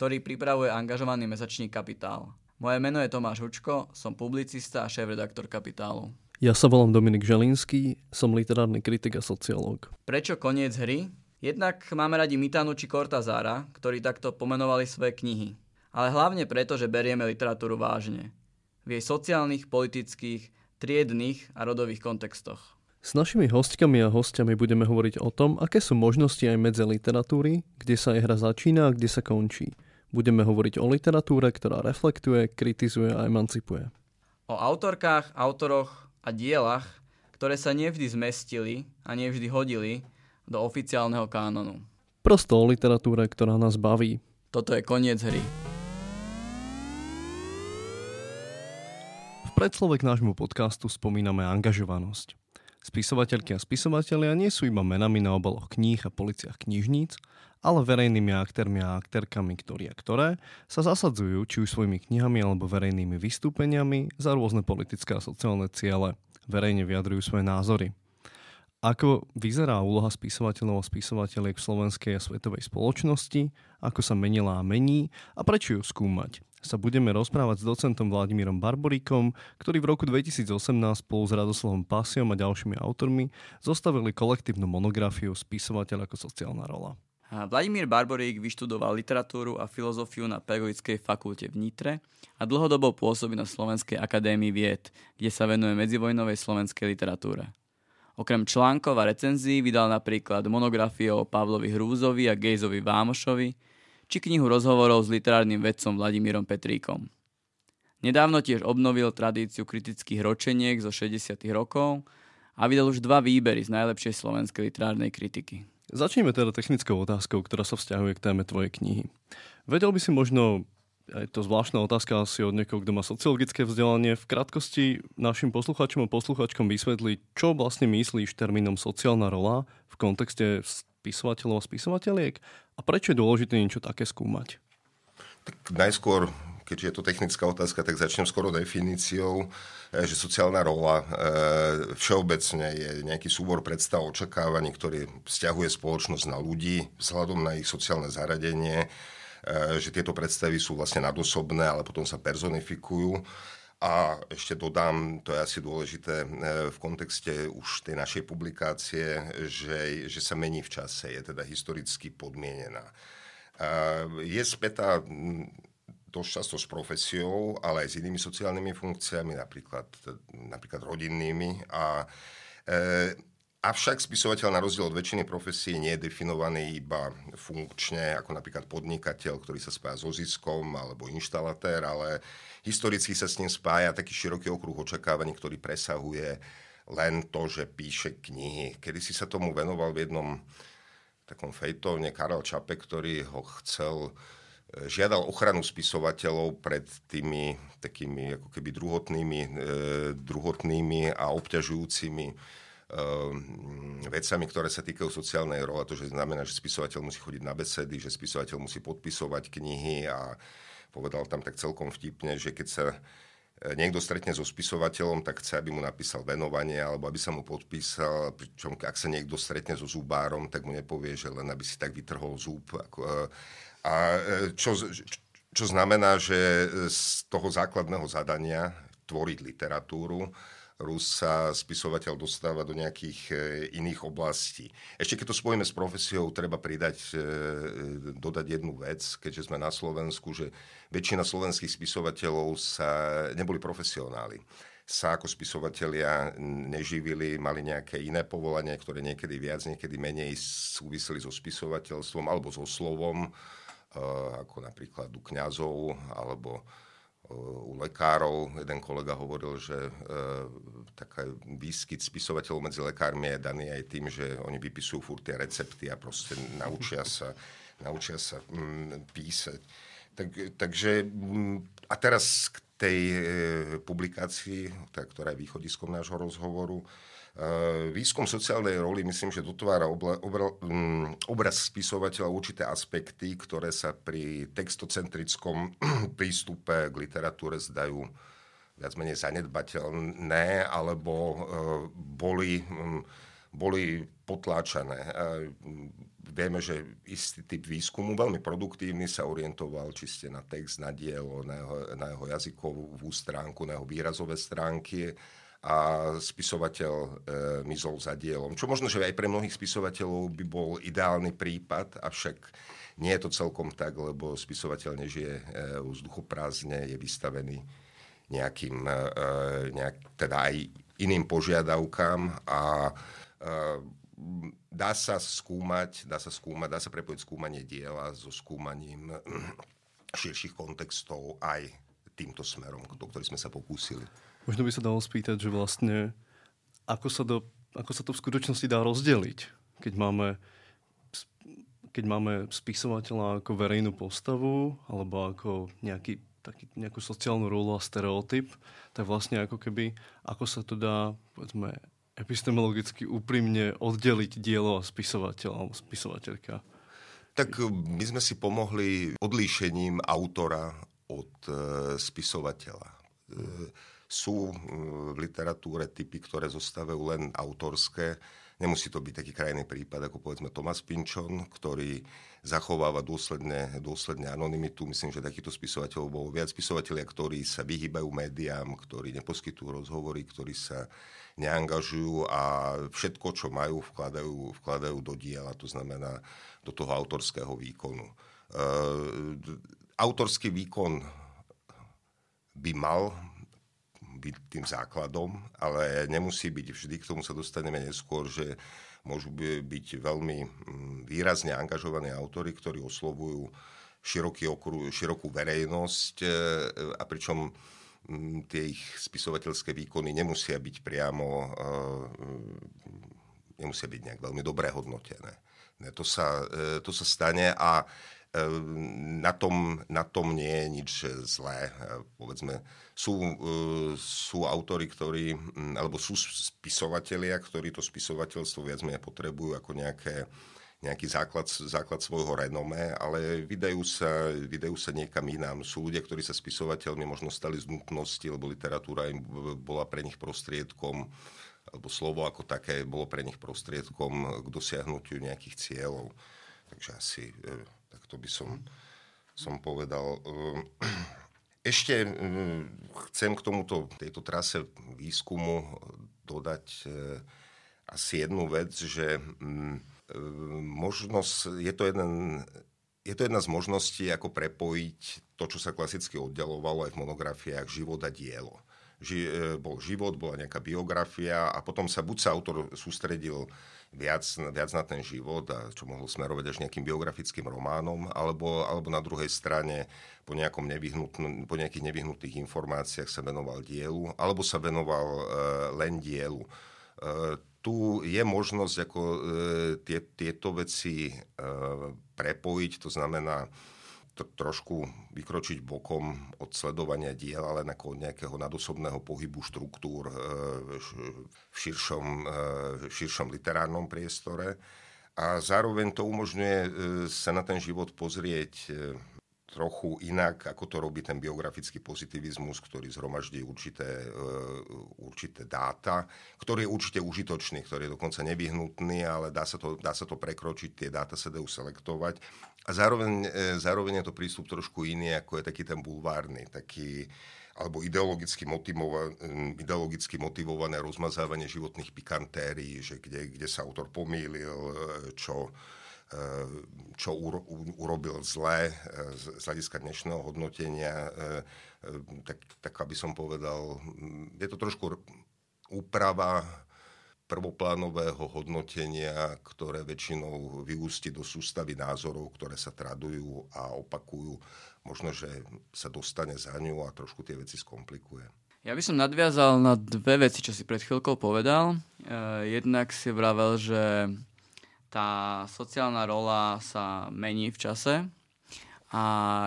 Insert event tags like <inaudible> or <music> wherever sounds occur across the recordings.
ktorý pripravuje angažovaný mesačník Kapitál. Moje meno je Tomáš Hučko, som publicista a šéf-redaktor Kapitálu. Ja sa volám Dominik Želinský, som literárny kritik a sociológ. Prečo koniec hry? Jednak máme radi Mitanu či Cortazára, ktorí takto pomenovali svoje knihy. Ale hlavne preto, že berieme literatúru vážne. V jej sociálnych, politických, triednych a rodových kontextoch. S našimi hostkami a hostiami budeme hovoriť o tom, aké sú možnosti aj medze literatúry, kde sa jej hra začína a kde sa končí. Budeme hovoriť o literatúre, ktorá reflektuje, kritizuje a emancipuje. O autorkách, autoroch a dielach, ktoré sa nevždy zmestili a nevždy hodili do oficiálneho kánonu. Prosto o literatúre, ktorá nás baví. Toto je koniec hry. V predslove k nášmu podcastu spomíname angažovanosť. Spisovateľky a spisovatelia nie sú iba menami na obaloch kníh a policiach knižníc, ale verejnými aktérmi a aktérkami, ktorí a ktoré sa zasadzujú či už svojimi knihami alebo verejnými vystúpeniami za rôzne politické a sociálne ciele. Verejne vyjadrujú svoje názory. Ako vyzerá úloha spisovateľov a spisovateľiek v slovenskej a svetovej spoločnosti, ako sa menila a mení a prečo ju skúmať sa budeme rozprávať s docentom Vladimírom Barboríkom, ktorý v roku 2018 spolu s Radoslavom Pasiom a ďalšími autormi zostavili kolektívnu monografiu Spisovateľ ako sociálna rola. Vladimír Barborík vyštudoval literatúru a filozofiu na Pedagogickej fakulte v Nitre a dlhodobo pôsobí na Slovenskej akadémii vied, kde sa venuje medzivojnovej slovenskej literatúre. Okrem článkov a recenzií vydal napríklad monografiu o Pavlovi Hrúzovi a Gejzovi Vámošovi, či knihu rozhovorov s literárnym vedcom Vladimírom Petríkom. Nedávno tiež obnovil tradíciu kritických ročeniek zo 60. rokov a vydal už dva výbery z najlepšej slovenskej literárnej kritiky. Začneme teda technickou otázkou, ktorá sa vzťahuje k téme tvojej knihy. Vedel by si možno je to zvláštna otázka asi od niekoho, kto má sociologické vzdelanie. V krátkosti našim posluchačom a posluchačkom vysvetliť, čo vlastne myslíš termínom sociálna rola v kontexte spisovateľov a spisovateľiek a prečo je dôležité niečo také skúmať? Tak najskôr, keďže je to technická otázka, tak začnem skoro definíciou, e, že sociálna rola e, všeobecne je nejaký súbor predstav očakávaní, ktorý vzťahuje spoločnosť na ľudí vzhľadom na ich sociálne zaradenie, e, že tieto predstavy sú vlastne nadosobné, ale potom sa personifikujú a ešte dodám, to je asi dôležité v kontexte už tej našej publikácie, že, že sa mení v čase, je teda historicky podmienená. Je spätá dosť často s profesiou, ale aj s inými sociálnymi funkciami, napríklad, napríklad rodinnými. A, e, avšak spisovateľ na rozdiel od väčšiny profesí nie je definovaný iba funkčne, ako napríklad podnikateľ, ktorý sa spája so ziskom, alebo inštalatér, ale historicky sa s ním spája taký široký okruh očakávaní, ktorý presahuje len to, že píše knihy. Kedy si sa tomu venoval v jednom takom fejtovne Karel Čapek, ktorý ho chcel žiadal ochranu spisovateľov pred tými takými ako keby druhotnými, e, druhotnými a obťažujúcimi e, vecami, ktoré sa týkajú sociálnej role. To, že znamená, že spisovateľ musí chodiť na besedy, že spisovateľ musí podpisovať knihy a povedal tam tak celkom vtipne, že keď sa e, niekto stretne so spisovateľom, tak chce, aby mu napísal venovanie alebo aby sa mu podpísal, pričom ak sa niekto stretne so zubárom, tak mu nepovie, že len aby si tak vytrhol zub. Ako, a e, čo, čo znamená, že z toho základného zadania tvoriť literatúru Rus sa spisovateľ dostáva do nejakých e, iných oblastí. Ešte keď to spojíme s profesiou, treba pridať, e, dodať jednu vec, keďže sme na Slovensku, že väčšina slovenských spisovateľov sa neboli profesionáli sa ako spisovatelia neživili, mali nejaké iné povolania, ktoré niekedy viac, niekedy menej súviseli so spisovateľstvom alebo so slovom, e, ako napríklad u kňazov alebo u lekárov. Jeden kolega hovoril, že e, taká výskyt spisovateľov medzi lekármi je daný aj tým, že oni vypisujú furt tie recepty a proste naučia sa, <laughs> naučia sa mm, písať. Tak, takže mm, a teraz k tej e, publikácii, tá, ktorá je východiskom nášho rozhovoru, Výskum sociálnej roli myslím, že dotvára obla, obra, um, obraz spisovateľa určité aspekty, ktoré sa pri textocentrickom <clears throat> prístupe k literatúre zdajú viac menej zanedbateľné alebo uh, boli, um, boli potláčané. Uh, vieme, že istý typ výskumu, veľmi produktívny, sa orientoval čiste na text, na dielo, na jeho, na jeho jazykovú stránku, na jeho výrazové stránky a spisovateľ e, mizol za dielom. Čo možno, že aj pre mnohých spisovateľov by bol ideálny prípad, avšak nie je to celkom tak, lebo spisovateľ nežije e, vzduchoprázdne, je vystavený nejakým, e, nejak, teda aj iným požiadavkám a e, dá sa skúmať, dá sa skúmať, dá sa prepojiť skúmanie diela so skúmaním širších kontextov aj týmto smerom, do ktorý sme sa pokúsili. Možno by sa dalo spýtať, že vlastne ako sa, do, ako sa to v skutočnosti dá rozdeliť, keď máme, keď máme spisovateľa ako verejnú postavu alebo ako nejaký taký, nejakú sociálnu rolu a stereotyp, tak vlastne ako keby, ako sa to dá, povedzme, epistemologicky úprimne oddeliť dielo a spisovateľ alebo spisovateľka? Tak my sme si pomohli odlíšením autora od e, spisovateľa. E, sú e, v literatúre typy, ktoré zostávajú len autorské. Nemusí to byť taký krajný prípad, ako povedzme Thomas Pinchon, ktorý zachováva dôsledne, dôsledne anonymitu. Myslím, že takýchto spisovateľov bolo viac. Spisovateľia, ktorí sa vyhýbajú médiám, ktorí neposkytujú rozhovory, ktorí sa neangažujú a všetko, čo majú, vkladajú, vkladajú do diela, to znamená do toho autorského výkonu. E, autorský výkon by mal byť tým základom, ale nemusí byť vždy, k tomu sa dostaneme neskôr, že môžu byť veľmi mm, výrazne angažovaní autory, ktorí oslovujú široký okruh, širokú verejnosť e, a pričom Mm, tie ich spisovateľské výkony nemusia byť priamo, eh, nemusia byť nejak veľmi dobré hodnotené. To sa, eh, to sa stane a na tom, na tom nie je nič zlé. Povedzme, sú, sú autory, ktorí, mm, alebo sú spisovatelia, ktorí to spisovateľstvo viac menej potrebujú ako nejaké nejaký základ, základ svojho renomé, ale vydajú sa, vydajú sa niekam inám. Sú ľudia, ktorí sa spisovateľmi možno stali z nutnosti, lebo literatúra im bola pre nich prostriedkom, alebo slovo ako také bolo pre nich prostriedkom k dosiahnutiu nejakých cieľov. Takže asi e, takto by som, som povedal. E, <clears throat> ešte e, chcem k tomuto, tejto trase výskumu dodať asi jednu vec, že mm, možnosť, je to jeden je to jedna z možností, ako prepojiť to, čo sa klasicky oddelovalo aj v monografiách, život a dielo. Ži, e, bol život, bola nejaká biografia a potom sa buď sa autor sústredil viac, viac na ten život, a čo mohol smerovať až nejakým biografickým románom, alebo, alebo na druhej strane po, nejakom po nejakých nevyhnutých informáciách sa venoval dielu, alebo sa venoval uh, len dielu. Uh, tu je možnosť ako e, tie, tieto veci e, prepojiť, to znamená trošku vykročiť bokom od sledovania diel, ale ako od nejakého nadosobného pohybu štruktúr e, v, širšom, e, v širšom literárnom priestore. A zároveň to umožňuje e, sa na ten život pozrieť trochu inak, ako to robí ten biografický pozitivizmus, ktorý zhromaždí určité, e, určité dáta, ktorý je určite užitočný, ktorý je dokonca nevyhnutný, ale dá sa to, dá sa to prekročiť, tie dáta sa dajú selektovať. A zároveň, e, zároveň je to prístup trošku iný, ako je taký ten bulvárny, taký alebo ideologicky, motivované, ideologicky motivované rozmazávanie životných pikantérií, že kde, kde sa autor pomýlil, e, čo čo urobil zle z hľadiska dnešného hodnotenia, e, e, tak, tak aby som povedal, je to trošku úprava prvoplánového hodnotenia, ktoré väčšinou vyústi do sústavy názorov, ktoré sa tradujú a opakujú. Možno, že sa dostane za ňu a trošku tie veci skomplikuje. Ja by som nadviazal na dve veci, čo si pred chvíľkou povedal. E, jednak si vravel, že tá sociálna rola sa mení v čase a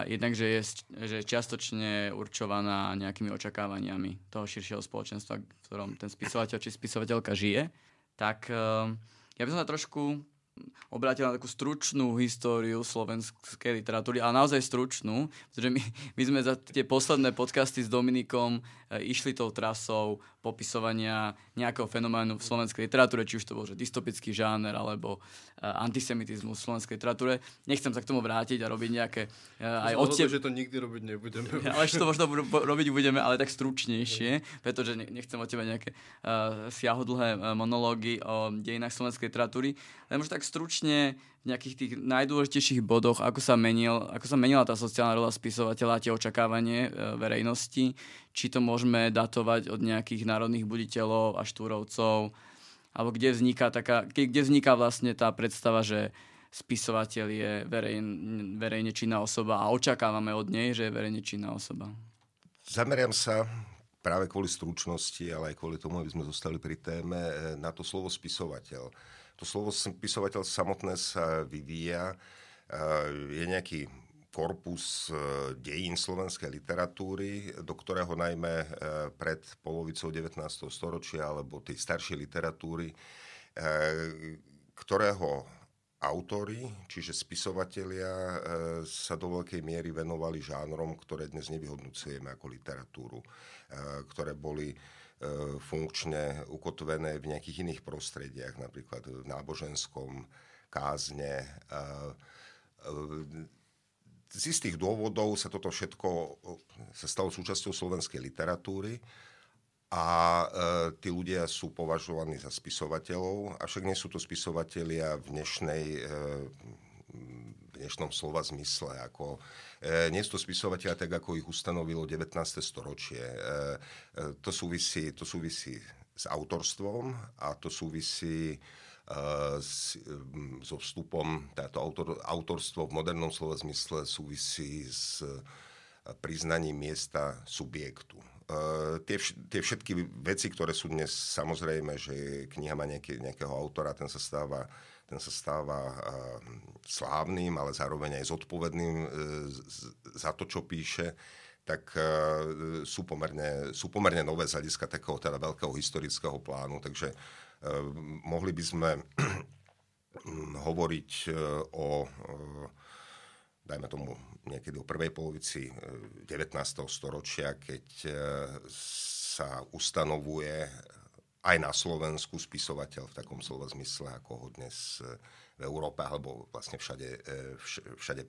jednak, že je, že čiastočne určovaná nejakými očakávaniami toho širšieho spoločenstva, v ktorom ten spisovateľ či spisovateľka žije, tak uh, ja by som sa trošku obrátil na takú stručnú históriu slovenskej literatúry, ale naozaj stručnú, pretože my, my sme za tie posledné podcasty s Dominikom e, išli tou trasou popisovania nejakého fenoménu v slovenskej literatúre, či už to bol že dystopický žáner alebo uh, antisemitizmus v slovenskej literatúre. Nechcem sa k tomu vrátiť a robiť nejaké uh, aj odtiaľ... že to nikdy robiť nebudeme. ale že to možno robiť budeme, ale tak stručnejšie, pretože nechcem od teba nejaké uh, siahodlhé uh, monológy o dejinách slovenskej literatúry. Len možno tak stručne v nejakých tých najdôležitejších bodoch, ako sa, menil, ako sa menila tá sociálna rola spisovateľa a tie očakávanie e, verejnosti, či to môžeme datovať od nejakých národných buditeľov a štúrovcov, alebo kde vzniká, taká, kde vzniká vlastne tá predstava, že spisovateľ je verejn, verejne činná osoba a očakávame od nej, že je verejne činná osoba. Zameriam sa práve kvôli stručnosti, ale aj kvôli tomu, aby sme zostali pri téme, e, na to slovo spisovateľ to slovo spisovateľ samotné sa vyvíja. Je nejaký korpus e, dejín slovenskej literatúry, do ktorého najmä e, pred polovicou 19. storočia alebo tej staršej literatúry, e, ktorého autory, čiže spisovatelia, sa do veľkej miery venovali žánrom, ktoré dnes nevyhodnocujeme ako literatúru, ktoré boli E, funkčne ukotvené v nejakých iných prostrediach, napríklad v náboženskom, kázne. E, e, z istých dôvodov sa toto všetko sa stalo súčasťou slovenskej literatúry a e, tí ľudia sú považovaní za spisovateľov, avšak nie sú to spisovatelia v dnešnej e, dnešnom slova zmysle. Ako, e, nie sú to spisovateľa tak, ako ich ustanovilo 19. storočie. E, e, to, súvisí, to súvisí s autorstvom a to súvisí e, s, so vstupom, táto autor, autorstvo v modernom slova zmysle súvisí s e, priznaním miesta subjektu. Uh, tie, tie všetky veci, ktoré sú dnes samozrejme, že kniha má nejaký, nejakého autora, ten sa stáva ten sa stáva slávnym, ale zároveň aj zodpovedným e, za to, čo píše, tak e, sú pomerne, sú pomerne nové z hľadiska takého teda veľkého historického plánu. Takže e, mohli by sme hovoriť o, dajme tomu, niekedy o prvej polovici 19. storočia, keď sa ustanovuje aj na Slovensku spisovateľ v takom slova zmysle, ako ho dnes e, v Európe alebo vlastne všade, e, všade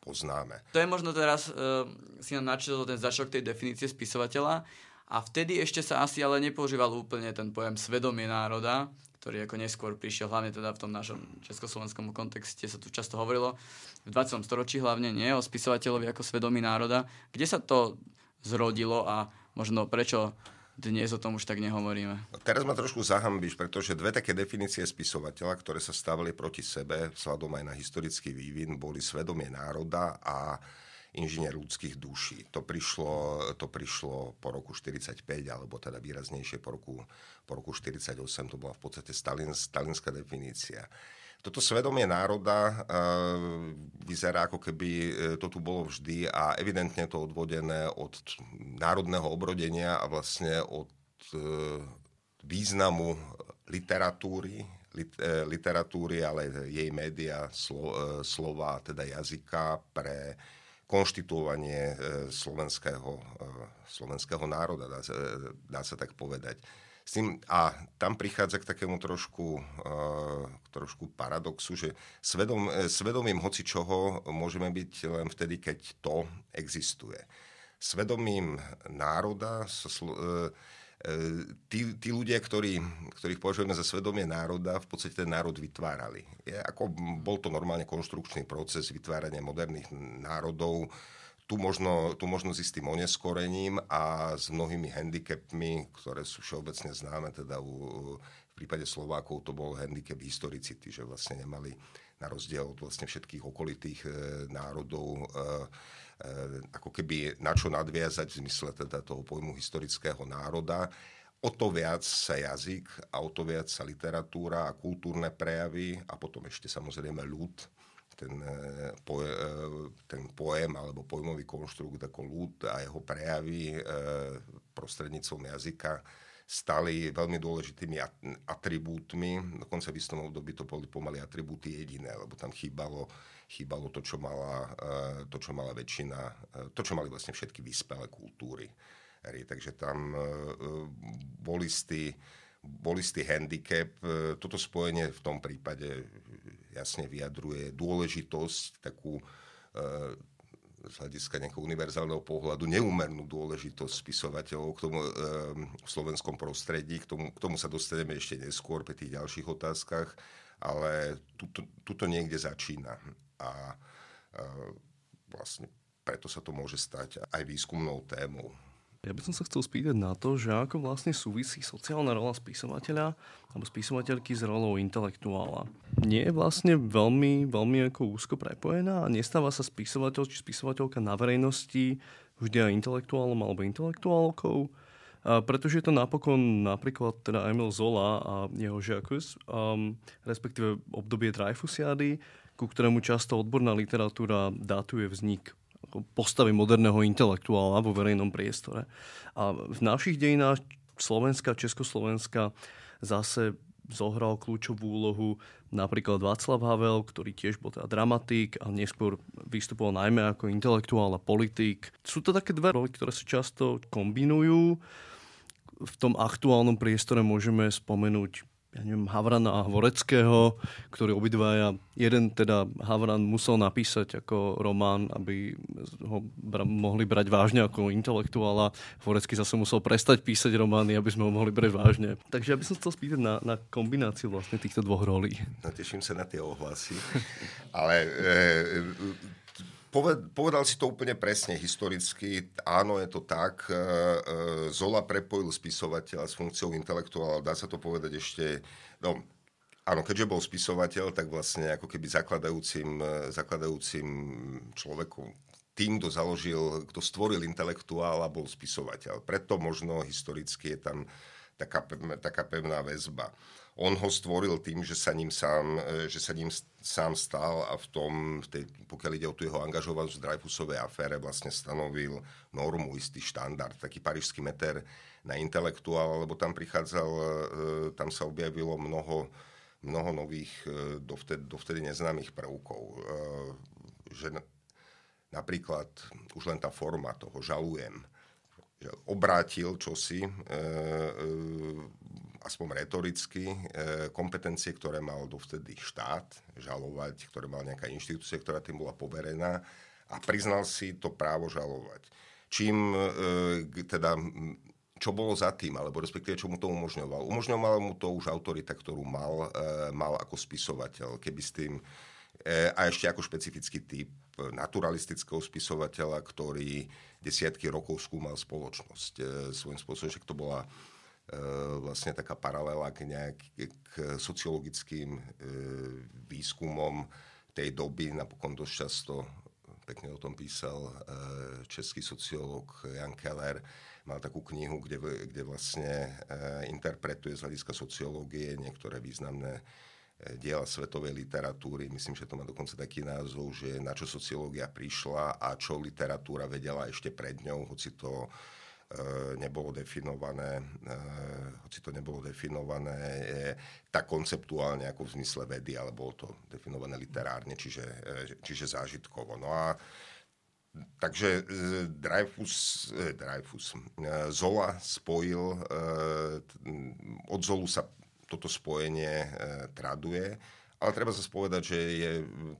poznáme. To je možno teraz, uh, si nám načítal ten začiatok tej definície spisovateľa a vtedy ešte sa asi ale nepoužíval úplne ten pojem svedomie národa, ktorý ako neskôr prišiel, hlavne teda v tom našom československom kontexte sa tu často hovorilo, v 20. storočí hlavne nie, o spisovateľovi ako svedomí národa. Kde sa to zrodilo a možno prečo dnes o tom už tak nehovoríme. Teraz ma trošku zahambíš, pretože dve také definície spisovateľa, ktoré sa stavili proti sebe, vzhľadom aj na historický vývin, boli svedomie národa a inžinier ľudských duší. To prišlo, to prišlo po roku 45, alebo teda výraznejšie po roku, po roku 48, to bola v podstate stalin, stalinská definícia. Toto svedomie národa e, vyzerá ako keby e, to tu bolo vždy a evidentne to odvodené od národného obrodenia a vlastne od e, významu literatúry, lit, literatúry, ale jej média, slo, slova, teda jazyka pre konštituovanie slovenského, slovenského národa, dá, dá sa tak povedať. S tým, a tam prichádza k takému trošku, uh, trošku paradoxu, že svedom, e, svedomím hoci čoho môžeme byť len vtedy, keď to existuje. Svedomím národa uh, tí, tí ľudia, ktorí, ktorých považujeme za svedomie národa, v podstate ten národ vytvárali. Je, ako bol to normálne konštrukčný proces vytvárania moderných národov, tu možno, tu možno s istým oneskorením a s mnohými handicapmi, ktoré sú všeobecne známe, teda u, v prípade Slovákov to bol handicap historicity, že vlastne nemali na rozdiel od vlastne všetkých okolitých e, národov e, e, ako keby na čo nadviazať v zmysle teda toho pojmu historického národa. O to viac sa jazyk a o to viac sa literatúra a kultúrne prejavy a potom ešte samozrejme ľud ten, po, ten pojem alebo pojmový konštrukt ako ľud a jeho prejavy prostredníctvom jazyka stali veľmi dôležitými atribútmi. Dokonca v istom období to boli pomaly atribúty jediné, lebo tam chýbalo, chýbalo to, čo mala, to, čo mala väčšina, to, čo mali vlastne všetky vyspelé kultúry. Takže tam bol istý, bol istý handicap. Toto spojenie v tom prípade jasne vyjadruje dôležitosť, takú e, z hľadiska nejakého univerzálneho pohľadu neumernú dôležitosť spisovateľov k tomu, e, v slovenskom prostredí. K tomu, k tomu sa dostaneme ešte neskôr pri tých ďalších otázkach, ale tuto, tuto niekde začína. A e, vlastne preto sa to môže stať aj výskumnou témou. Ja by som sa chcel spýtať na to, že ako vlastne súvisí sociálna rola spisovateľa alebo spisovateľky s rolou intelektuála. Nie je vlastne veľmi, veľmi ako úzko prepojená a nestáva sa spisovateľ či spisovateľka na verejnosti vždy aj intelektuálom alebo intelektuálkou, a pretože je to napokon napríklad teda Emil Zola a jeho Jacques, um, respektíve obdobie Dreyfusiady, ku ktorému často odborná literatúra datuje vznik postavy moderného intelektuála vo verejnom priestore. A v našich dejinách Slovenska, Československa zase zohral kľúčovú úlohu napríklad Václav Havel, ktorý tiež bol teda dramatik a neskôr vystupoval najmä ako intelektuál a politik. Sú to také dve roli, ktoré sa často kombinujú. V tom aktuálnom priestore môžeme spomenúť ja neviem, Havrana a Horeckého, ktorí obidvaja, jeden teda Havran musel napísať ako román, aby ho bra- mohli brať vážne ako intelektuála. Horecký zase musel prestať písať romány, aby sme ho mohli brať vážne. Takže ja by som chcel spýtať na, na kombináciu vlastne týchto dvoch rolí. No, teším sa na tie ohlasy. Ale e, povedal si to úplne presne historicky. Áno, je to tak. E, e, Zola prepojil spisovateľa s funkciou intelektuála. Dá sa to povedať ešte... No, áno, keďže bol spisovateľ, tak vlastne ako keby zakladajúcim, e, zakladajúcim človekom, tým, kto založil, kto stvoril intelektuála, bol spisovateľ. Preto možno historicky je tam taká, taká pevná väzba on ho stvoril tým, že sa ním sám, e, že sa ním sám stal a v tom, v tej, pokiaľ ide o tú jeho angažovanosť v Dreyfusovej afére, vlastne stanovil normu, istý štandard, taký parížský meter na intelektuál, lebo tam prichádzal, e, tam sa objavilo mnoho, mnoho nových, e, dovtedy, dovtedy neznámych prvkov. Že napríklad už len tá forma toho žalujem, že obrátil čosi, e, aspoň retoricky, e, kompetencie, ktoré mal dovtedy štát žalovať, ktoré mal nejaká inštitúcia, ktorá tým bola poverená a priznal si to právo žalovať. Čím teda čo bolo za tým, alebo respektíve čo mu to umožňoval. Umožňoval mu to už autorita, ktorú mal, mal ako spisovateľ. Keby s tým a ešte ako špecifický typ naturalistického spisovateľa, ktorý desiatky rokov skúmal spoločnosť. E, svojím spôsobom, že to bola e, vlastne taká paralela k, nejak, k sociologickým e, výskumom tej doby. Napokon dosť často, pekne o tom písal český sociológ Jan Keller, mal takú knihu, kde, kde vlastne interpretuje z hľadiska sociológie niektoré významné diela svetovej literatúry. Myslím, že to má dokonca taký názov, že na čo sociológia prišla a čo literatúra vedela ešte pred ňou, hoci to e, nebolo definované, e, hoci to nebolo definované tak konceptuálne ako v zmysle vedy, ale bolo to definované literárne, čiže, e, čiže zážitkovo. No a Takže Dreyfus, Dreyfus, Zola spojil, od Zolu sa toto spojenie traduje. Ale treba sa spovedať, že je,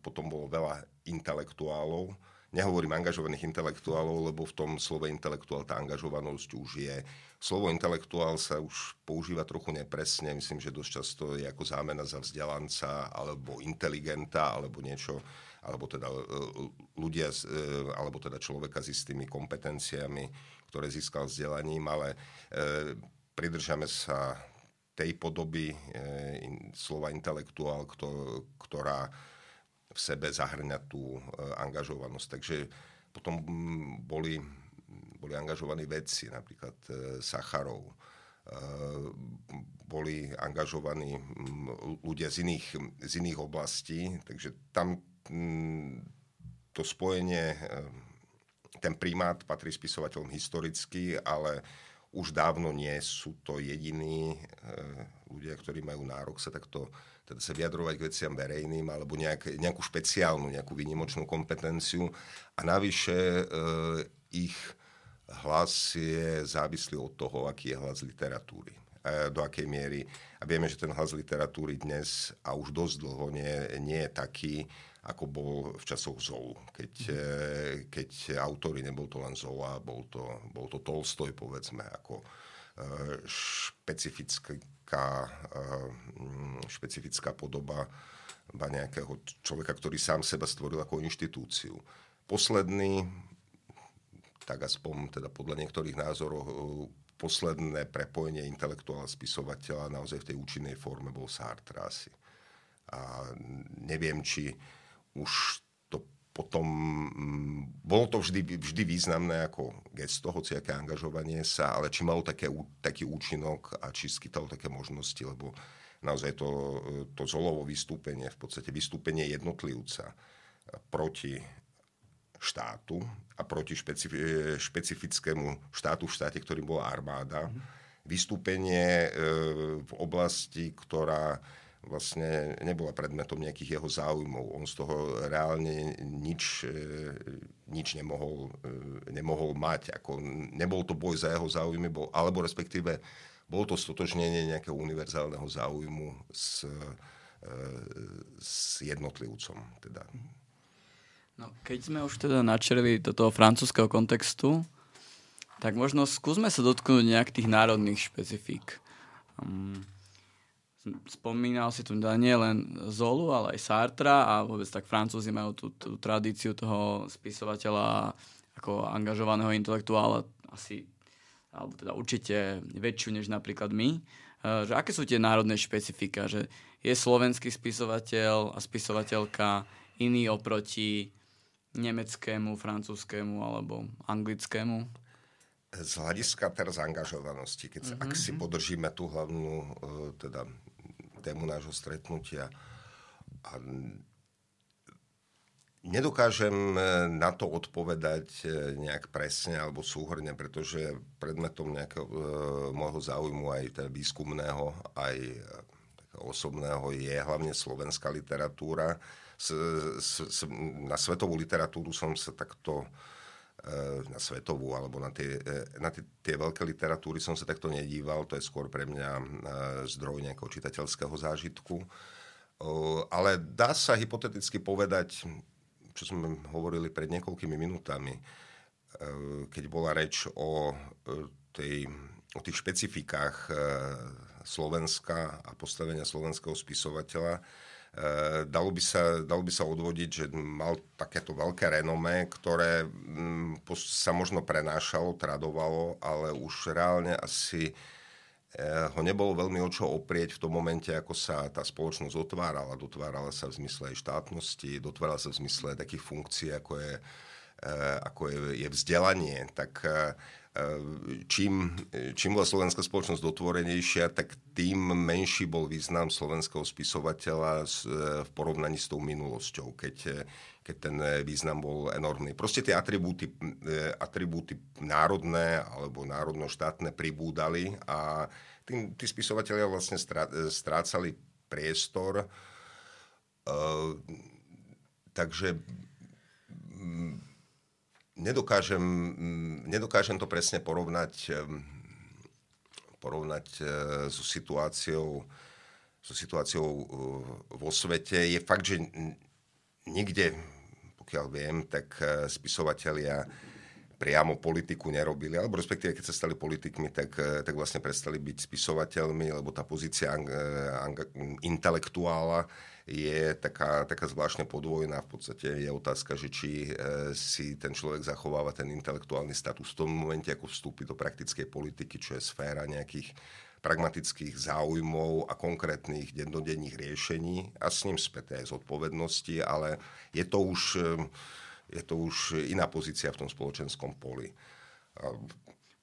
potom bolo veľa intelektuálov, nehovorím angažovaných intelektuálov, lebo v tom slove intelektuál tá angažovanosť už je. Slovo intelektuál sa už používa trochu nepresne, myslím, že dosť často je ako zámena za vzdelanca alebo inteligenta alebo niečo, alebo teda e, ľudia, e, alebo teda človeka s istými kompetenciami, ktoré získal vzdelaním, ale pridržame sa tej podoby e, slova intelektuál, kto, ktorá v sebe zahrňa tú e, angažovanosť. Takže potom boli, boli angažovaní vedci, napríklad e, Sacharov, e, boli angažovaní ľudia z iných, z iných oblastí, takže tam to spojenie, ten primát patrí spisovateľom historicky, ale už dávno nie sú to jediní ľudia, ktorí majú nárok sa takto teda sa vyjadrovať k veciam verejným alebo nejak, nejakú špeciálnu, nejakú výnimočnú kompetenciu. A navyše e, ich hlas je závislý od toho, aký je hlas literatúry. E, do akej miery. A vieme, že ten hlas literatúry dnes a už dosť dlho nie, nie je taký, ako bol v časoch Zolu. Keď, e, keď autory, nebol to len Zola, bol to, bol to Tolstoj, povedzme, ako e, špecifický špecifická, eh, špecifická podoba nejakého človeka, ktorý sám seba stvoril ako inštitúciu. Posledný, tak aspoň teda podľa niektorých názorov, eh, posledné prepojenie intelektuála spisovateľa naozaj v tej účinnej forme bol Sartre asi. A neviem, či už potom mm, bolo to vždy, vždy významné ako gesto, hoci aké angažovanie sa, ale či malo také, taký účinok a či skytalo také možnosti, lebo naozaj to, to Zolovo vystúpenie, v podstate vystúpenie jednotlivca proti štátu a proti špecifi- špecifickému štátu v štáte, ktorým bola armáda. Mm. Vystúpenie e, v oblasti, ktorá vlastne nebola predmetom nejakých jeho záujmov. On z toho reálne nič, e, nič nemohol, e, nemohol mať. Ako, nebol to boj za jeho záujmy, bol, alebo respektíve bolo to stotožnenie nejakého univerzálneho záujmu s, e, s jednotlivcom. Teda. No, keď sme už teda načerli do toho francúzského kontextu, tak možno skúsme sa dotknúť nejak národných špecifík. Um, spomínal si tu nie len Zolu, ale aj Sartra a vôbec tak Francúzi majú tú, tú tradíciu toho spisovateľa ako angažovaného intelektuála asi, alebo teda určite väčšiu než napríklad my. E, že aké sú tie národné špecifika? Že je slovenský spisovateľ a spisovateľka iný oproti nemeckému, francúzskému alebo anglickému? Z hľadiska teraz angažovanosti, keď, mm-hmm. ak si mhm. podržíme tú hlavnú e, teda tému nášho stretnutia. A nedokážem e, na to odpovedať e, nejak presne alebo súhrne, pretože predmetom nejakého e, môjho záujmu aj teda výskumného, aj osobného je hlavne slovenská literatúra. S, s, s, na svetovú literatúru som sa takto na svetovú alebo na tie, na tie, tie veľké literatúry som sa takto nedíval, to je skôr pre mňa zdroj nejakého čitateľského zážitku. Ale dá sa hypoteticky povedať, čo sme hovorili pred niekoľkými minútami, keď bola reč o, tej, o tých špecifikách Slovenska a postavenia slovenského spisovateľa, Eh, dalo by, sa, dalo by sa odvodiť, že mal takéto veľké renomé, ktoré mm, sa možno prenášalo, tradovalo, ale už reálne asi eh, ho nebolo veľmi o čo oprieť v tom momente, ako sa tá spoločnosť otvárala. Dotvárala sa v zmysle aj štátnosti, dotvárala sa v zmysle takých funkcií, ako je, eh, ako je, je vzdelanie. Tak čím, čím bola slovenská spoločnosť dotvorenejšia, tak tým menší bol význam slovenského spisovateľa v porovnaní s tou minulosťou, keď, keď ten význam bol enormný. Proste tie atribúty, atribúty národné alebo národno-štátne pribúdali a tí, tí spisovateľia vlastne strácali priestor. Uh, takže nedokážem, mm, nedokážem to presne porovnať, porovnať e, so situáciou, so situáciou e, vo svete. Je fakt, že nikde, pokiaľ viem, tak e, spisovatelia priamo politiku nerobili, alebo respektíve keď sa stali politikmi, tak, tak vlastne prestali byť spisovateľmi, lebo tá pozícia ang, ang, intelektuála je taká, taká zvláštne podvojná. V podstate je otázka, že či e, si ten človek zachováva ten intelektuálny status v tom momente, ako vstúpi do praktickej politiky, čo je sféra nejakých pragmatických záujmov a konkrétnych dennodenných riešení a s ním späté aj zodpovednosti, ale je to už, je to už iná pozícia v tom spoločenskom poli.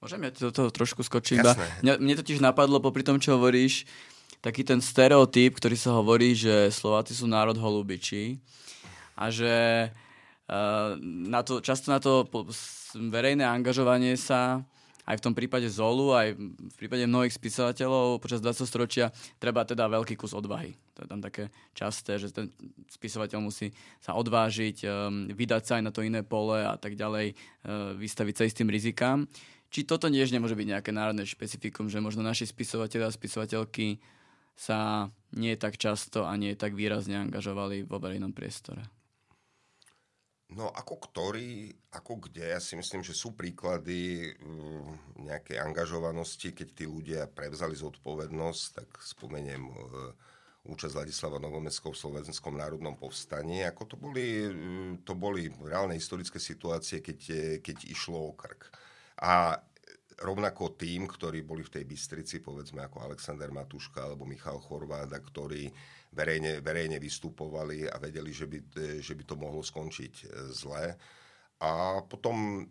Môžem ja do toho trošku skočiť? Mne, mne totiž napadlo, popri tom, čo hovoríš, taký ten stereotyp, ktorý sa hovorí, že Slováci sú národ holubičí. a že na to, často na to verejné angažovanie sa aj v tom prípade Zolu, aj v prípade mnohých spisovateľov počas 20. storočia treba teda veľký kus odvahy. To je tam také časté, že ten spisovateľ musí sa odvážiť, um, vydať sa aj na to iné pole a tak ďalej, uh, vystaviť sa istým rizikám. Či toto tiež nemôže byť nejaké národné špecifikum, že možno naši spisovateľi a spisovateľky sa nie tak často a nie tak výrazne angažovali vo verejnom priestore? No ako ktorý, ako kde, ja si myslím, že sú príklady mm, nejakej angažovanosti, keď tí ľudia prevzali zodpovednosť, tak spomeniem e, účasť Ladislava Novomeckého v Slovenskom národnom povstaní, ako to boli, mm, to boli reálne historické situácie, keď, e, keď išlo o krk. A rovnako tým, ktorí boli v tej Bystrici, povedzme ako Alexander Matuška alebo Michal Chorváda, ktorí verejne, verejne vystupovali a vedeli, že by, že by to mohlo skončiť e, zle. A potom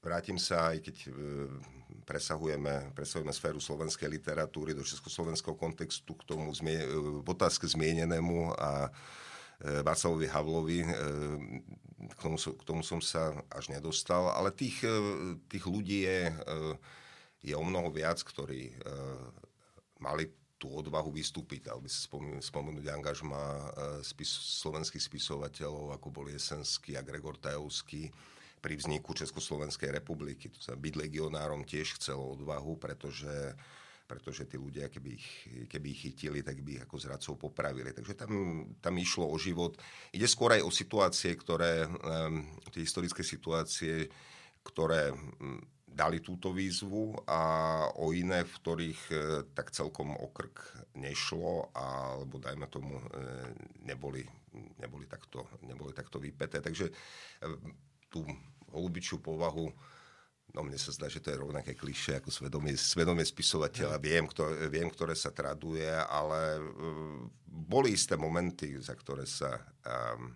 vrátim sa, aj keď e, presahujeme, presahujeme sféru slovenskej literatúry do československého kontextu k tomu zmie, v otázke zmienenému a e, Václavovi Havlovi, k tomu, k tomu som sa až nedostal, ale tých, tých ľudí je, je o mnoho viac, ktorí mali tú odvahu vystúpiť. Dal by sa spomenúť angažma e, spis, slovenských spisovateľov, ako bol Jesenský a Gregor Tajovský pri vzniku Československej republiky. To sa byť legionárom tiež chcelo odvahu, pretože pretože tí ľudia, keby ich, keby ich chytili, tak by ich ako zradcov popravili. Takže tam, tam išlo o život. Ide skôr aj o situácie, ktoré, um, tie historické situácie, ktoré dali túto výzvu a o iné, v ktorých e, tak celkom okrk nešlo, alebo dajme tomu e, neboli, neboli, takto, neboli takto vypeté. Takže e, tú holubičiu povahu No mne sa zdá, že to je rovnaké kliše ako svedomie, svedomie spisovateľa. Viem, kto, viem, ktoré sa traduje, ale uh, boli isté momenty, za ktoré sa um,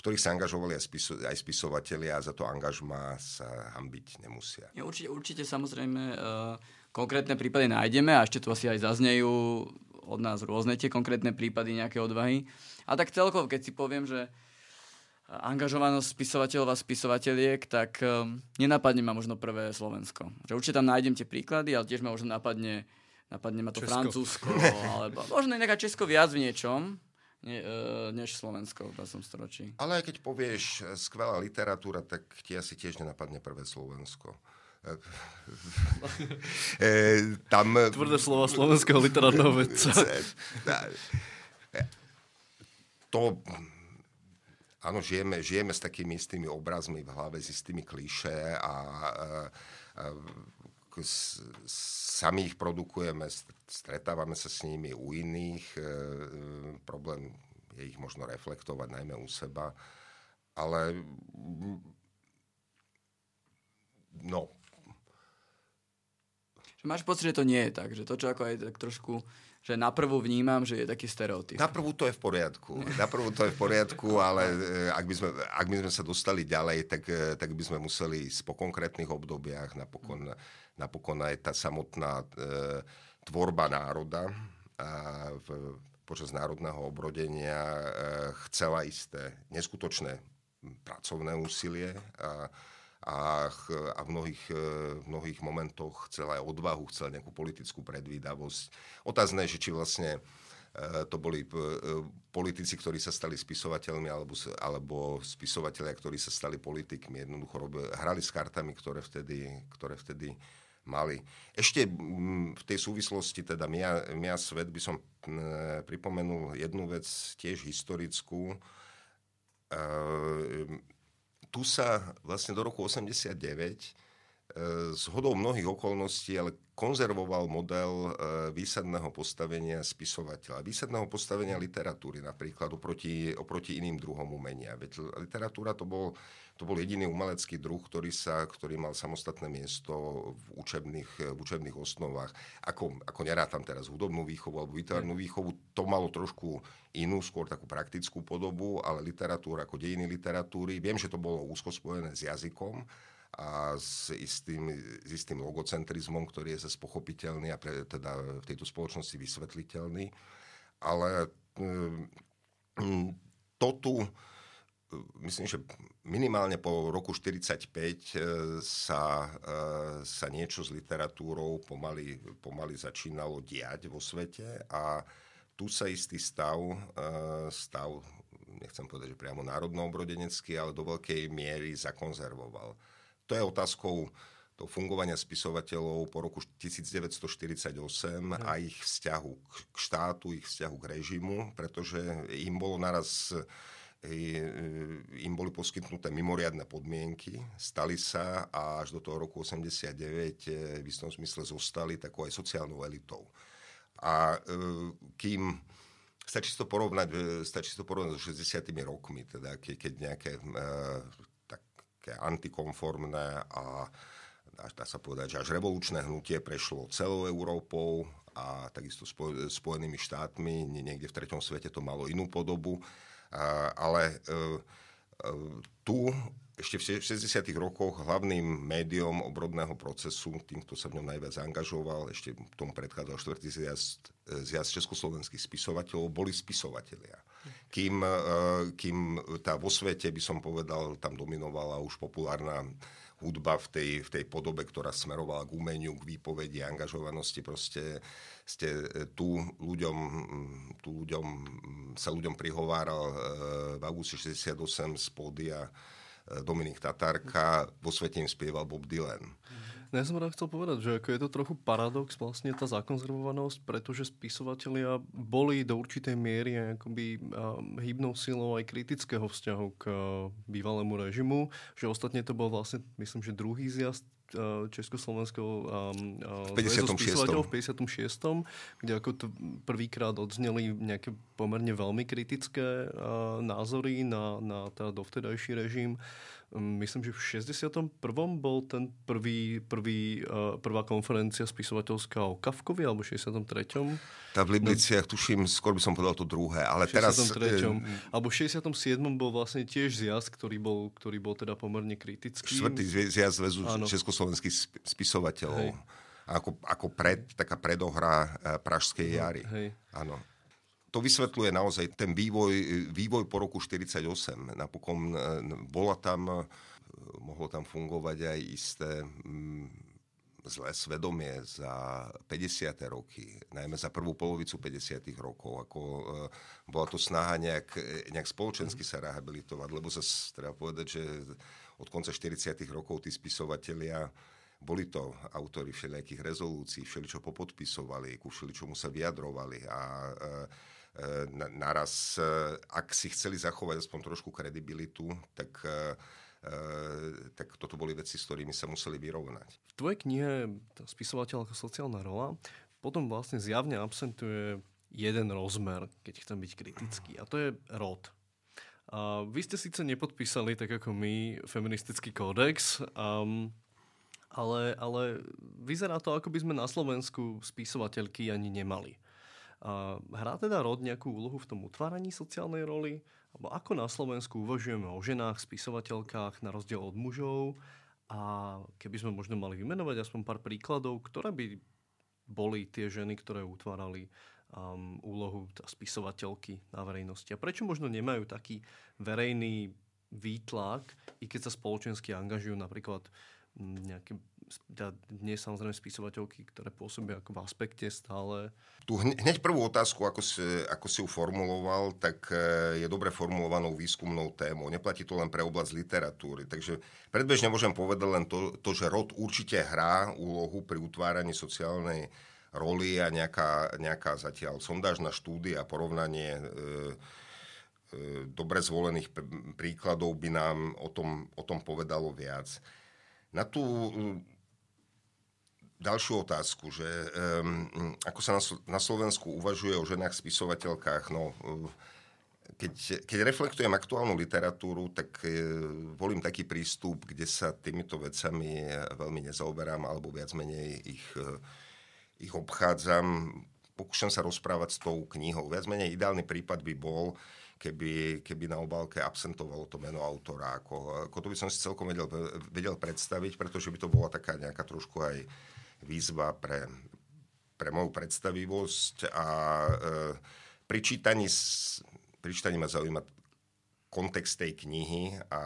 ktorých sa angažovali aj, spiso, aj spisovatelia a za to angažma sa hambiť nemusia. Ja, určite, určite samozrejme uh, konkrétne prípady nájdeme a ešte tu asi aj zaznejú od nás rôzne tie konkrétne prípady nejaké odvahy. A tak celkovo, keď si poviem, že angažovanosť spisovateľov a spisovateľiek, tak um, nenapadne ma možno prvé Slovensko. Že určite tam nájdem tie príklady, ale tiež ma možno napadne, napadne ma to Česko. Francúzsko, <laughs> alebo možno inak Česko viac v niečom, ne, uh, než Slovensko v 20. storočí. Ale aj keď povieš e, skvelá literatúra, tak ti asi tiež nenapadne prvé Slovensko. e, <laughs> tam... Tvrdé slova slovenského literárneho vedca. <laughs> to... Áno, žijeme, žijeme s takými istými obrazmi v hlave, s istými kliše a, a, a sami ich produkujeme, stretávame sa s nimi u iných. E, problém je ich možno reflektovať najmä u seba. Ale no. Máš pocit, že to nie je tak, že to, čo ako aj tak trošku že naprvu vnímam, že je taký stereotyp. Naprvu to je v poriadku. <laughs> Naprvu to je v poriadku, ale e, ak by sme, ak by sme sa dostali ďalej, tak, e, tak by sme museli ísť po konkrétnych obdobiach, napokon, napokon aj tá samotná e, tvorba národa a v, počas národného obrodenia e, chcela isté neskutočné pracovné úsilie a, a, a v, mnohých, e, mnohých momentoch chcel aj odvahu, chcel nejakú politickú predvídavosť. Otázne je, či vlastne e, to boli politici, ktorí sa stali spisovateľmi, alebo, alebo spisovateľia, ktorí sa stali politikmi. Jednoducho robili, hrali s kartami, ktoré vtedy, ktoré vtedy mali. Ešte v tej súvislosti, teda Mia, Mia Svet by som pripomenul jednu vec, tiež historickú. Ehm, tu sa vlastne do roku 89 z hodou mnohých okolností, ale konzervoval model e, výsadného postavenia spisovateľa, výsadného postavenia literatúry napríklad oproti, oproti iným druhom umenia. Veď literatúra to bol to bol jediný umelecký druh, ktorý, sa, ktorý mal samostatné miesto v učebných, v učebných osnovách. Ako, ako nerátam teraz hudobnú výchovu alebo výtvarnú výchovu, to malo trošku inú, skôr takú praktickú podobu, ale literatúra ako dejiny literatúry, viem, že to bolo úzko spojené s jazykom, a s istým, s istým logocentrizmom, ktorý je zase pochopiteľný a pre, teda v tejto spoločnosti vysvetliteľný. Ale mm, to tu myslím, že minimálne po roku 45 sa, sa niečo s literatúrou pomaly, pomaly začínalo diať vo svete a tu sa istý stav, stav nechcem povedať, že priamo národno-obrodenecký, ale do veľkej miery zakonzervoval. To je otázkou toho fungovania spisovateľov po roku 1948 a ich vzťahu k štátu, ich vzťahu k režimu, pretože im bolo naraz im boli poskytnuté mimoriadne podmienky, stali sa a až do toho roku 89 v istom smysle zostali takou aj sociálnou elitou. A kým Stačí to porovnať, e, stačí to porovnať so 60 rokmi, teda keď, keď nejaké e, také antikonformné a dá sa povedať, že až revolučné hnutie prešlo celou Európou a takisto Spojenými štátmi, niekde v treťom svete to malo inú podobu, ale e, e, tu ešte v 60. rokoch hlavným médium obrodného procesu, tým, kto sa v ňom najviac angažoval, ešte tomu predchádzal štvrtý zjazd, zjazd československých spisovateľov, boli spisovatelia. Kým, e, kým tá vo svete, by som povedal, tam dominovala už populárna hudba v tej, v tej podobe, ktorá smerovala k umeniu, k výpovedi, angažovanosti. Proste ste tu ľuďom, tu ľuďom sa ľuďom prihováral e, v auguste 68 z pódia Dominik Tatárka, vo svete im spieval Bob Dylan. Ja som rád chcel povedať, že ako je to trochu paradox vlastne tá zakonzervovanosť, pretože spisovatelia boli do určitej miery akoby hybnou silou aj kritického vzťahu k bývalému režimu, že ostatne to bol vlastne, myslím, že druhý zjazd Československého v 56. v 56. kde ako to prvýkrát odzneli nejaké pomerne veľmi kritické názory na, na teda dovtedajší režim. Myslím, že v 61. bol ten prvý, prvý, prvá konferencia spisovateľská o Kavkovi, alebo v 63. Tá v Libliciach, no, tuším, skôr by som povedal to druhé, ale 63. teraz... E, alebo v 67. bol vlastne tiež zjazd, ktorý bol, ktorý bol teda pomerne kritický. Štvrtý zjazd väzu československých spisovateľov. Hej. Ako, ako pred, taká predohra e, Pražskej jary. Hej. Áno to vysvetľuje naozaj ten vývoj, vývoj po roku 1948. Napokon e, bola tam, e, mohlo tam fungovať aj isté mm, zlé svedomie za 50. roky, najmä za prvú polovicu 50. rokov, ako e, bola to snaha nejak, nejak spoločensky sa rehabilitovať, lebo sa treba povedať, že od konca 40. rokov tí spisovatelia boli to autory všelijakých rezolúcií, všeličo popodpisovali, ku všeličomu sa vyjadrovali a E, naraz, e, ak si chceli zachovať aspoň trošku kredibilitu, tak e, tak toto boli veci, s ktorými sa museli vyrovnať. V tvojej knihe Spisovateľ ako sociálna rola potom vlastne zjavne absentuje jeden rozmer, keď chcem byť kritický, a to je rod. A vy ste síce nepodpísali, tak ako my, feministický kódex, um, ale, ale vyzerá to, ako by sme na Slovensku spisovateľky ani nemali. Hrá teda rod nejakú úlohu v tom utváraní sociálnej roli? Alebo ako na Slovensku uvažujeme o ženách, spisovateľkách na rozdiel od mužov? A keby sme možno mali vymenovať aspoň pár príkladov, ktoré by boli tie ženy, ktoré utvárali um, úlohu spisovateľky na verejnosti. A prečo možno nemajú taký verejný výtlak, i keď sa spoločensky angažujú napríklad nejaké dnes samozrejme spisovateľky, ktoré pôsobia ako v aspekte stále. Tu hneď prvú otázku, ako si, ako si ju formuloval, tak e, je dobre formulovanou výskumnou témou. Neplatí to len pre oblasť literatúry. Takže predbežne môžem povedať len to, to že rod určite hrá úlohu pri utváraní sociálnej roli a nejaká, nejaká zatiaľ sondážna štúdia, porovnanie e, e, dobre zvolených príkladov by nám o tom, o tom povedalo viac. Na tú ďalšiu otázku, že um, ako sa na, Slovensku uvažuje o ženách spisovateľkách, no keď, keď reflektujem aktuálnu literatúru, tak e, volím taký prístup, kde sa týmito vecami veľmi nezaoberám, alebo viac menej ich, e, ich obchádzam. Pokúšam sa rozprávať s tou knihou. Viac menej ideálny prípad by bol, keby, keby na obálke absentovalo to meno autora. Ako, ako to by som si celkom vedel, vedel predstaviť, pretože by to bola taká nejaká trošku aj výzva pre, pre moju predstavivosť a e, pri, čítaní, pri čítaní ma zaujíma kontext tej knihy a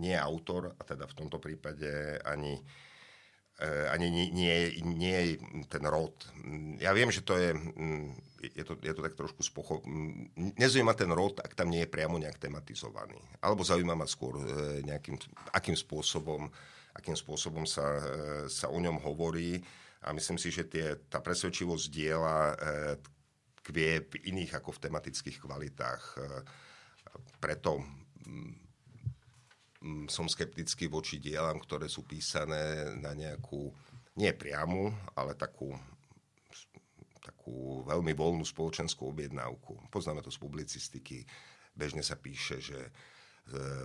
nie autor, a teda v tomto prípade ani Eh, ani nie, nie, nie ten rod. Ja viem, že to je, mm, je to, je to tak trošku spocho... Nezaujíma ten rod, ak tam nie je priamo nejak tematizovaný. Alebo zaujíma ma skôr eh, nejakým, akým spôsobom, akým spôsobom sa, eh, sa o ňom hovorí. A myslím si, že tie, tá presvedčivosť diela kvie v iných ako v tematických kvalitách. Preto som skeptický voči dielam, ktoré sú písané na nejakú, nie priamu, ale takú, takú veľmi voľnú spoločenskú objednávku. Poznáme to z publicistiky. Bežne sa píše, že e,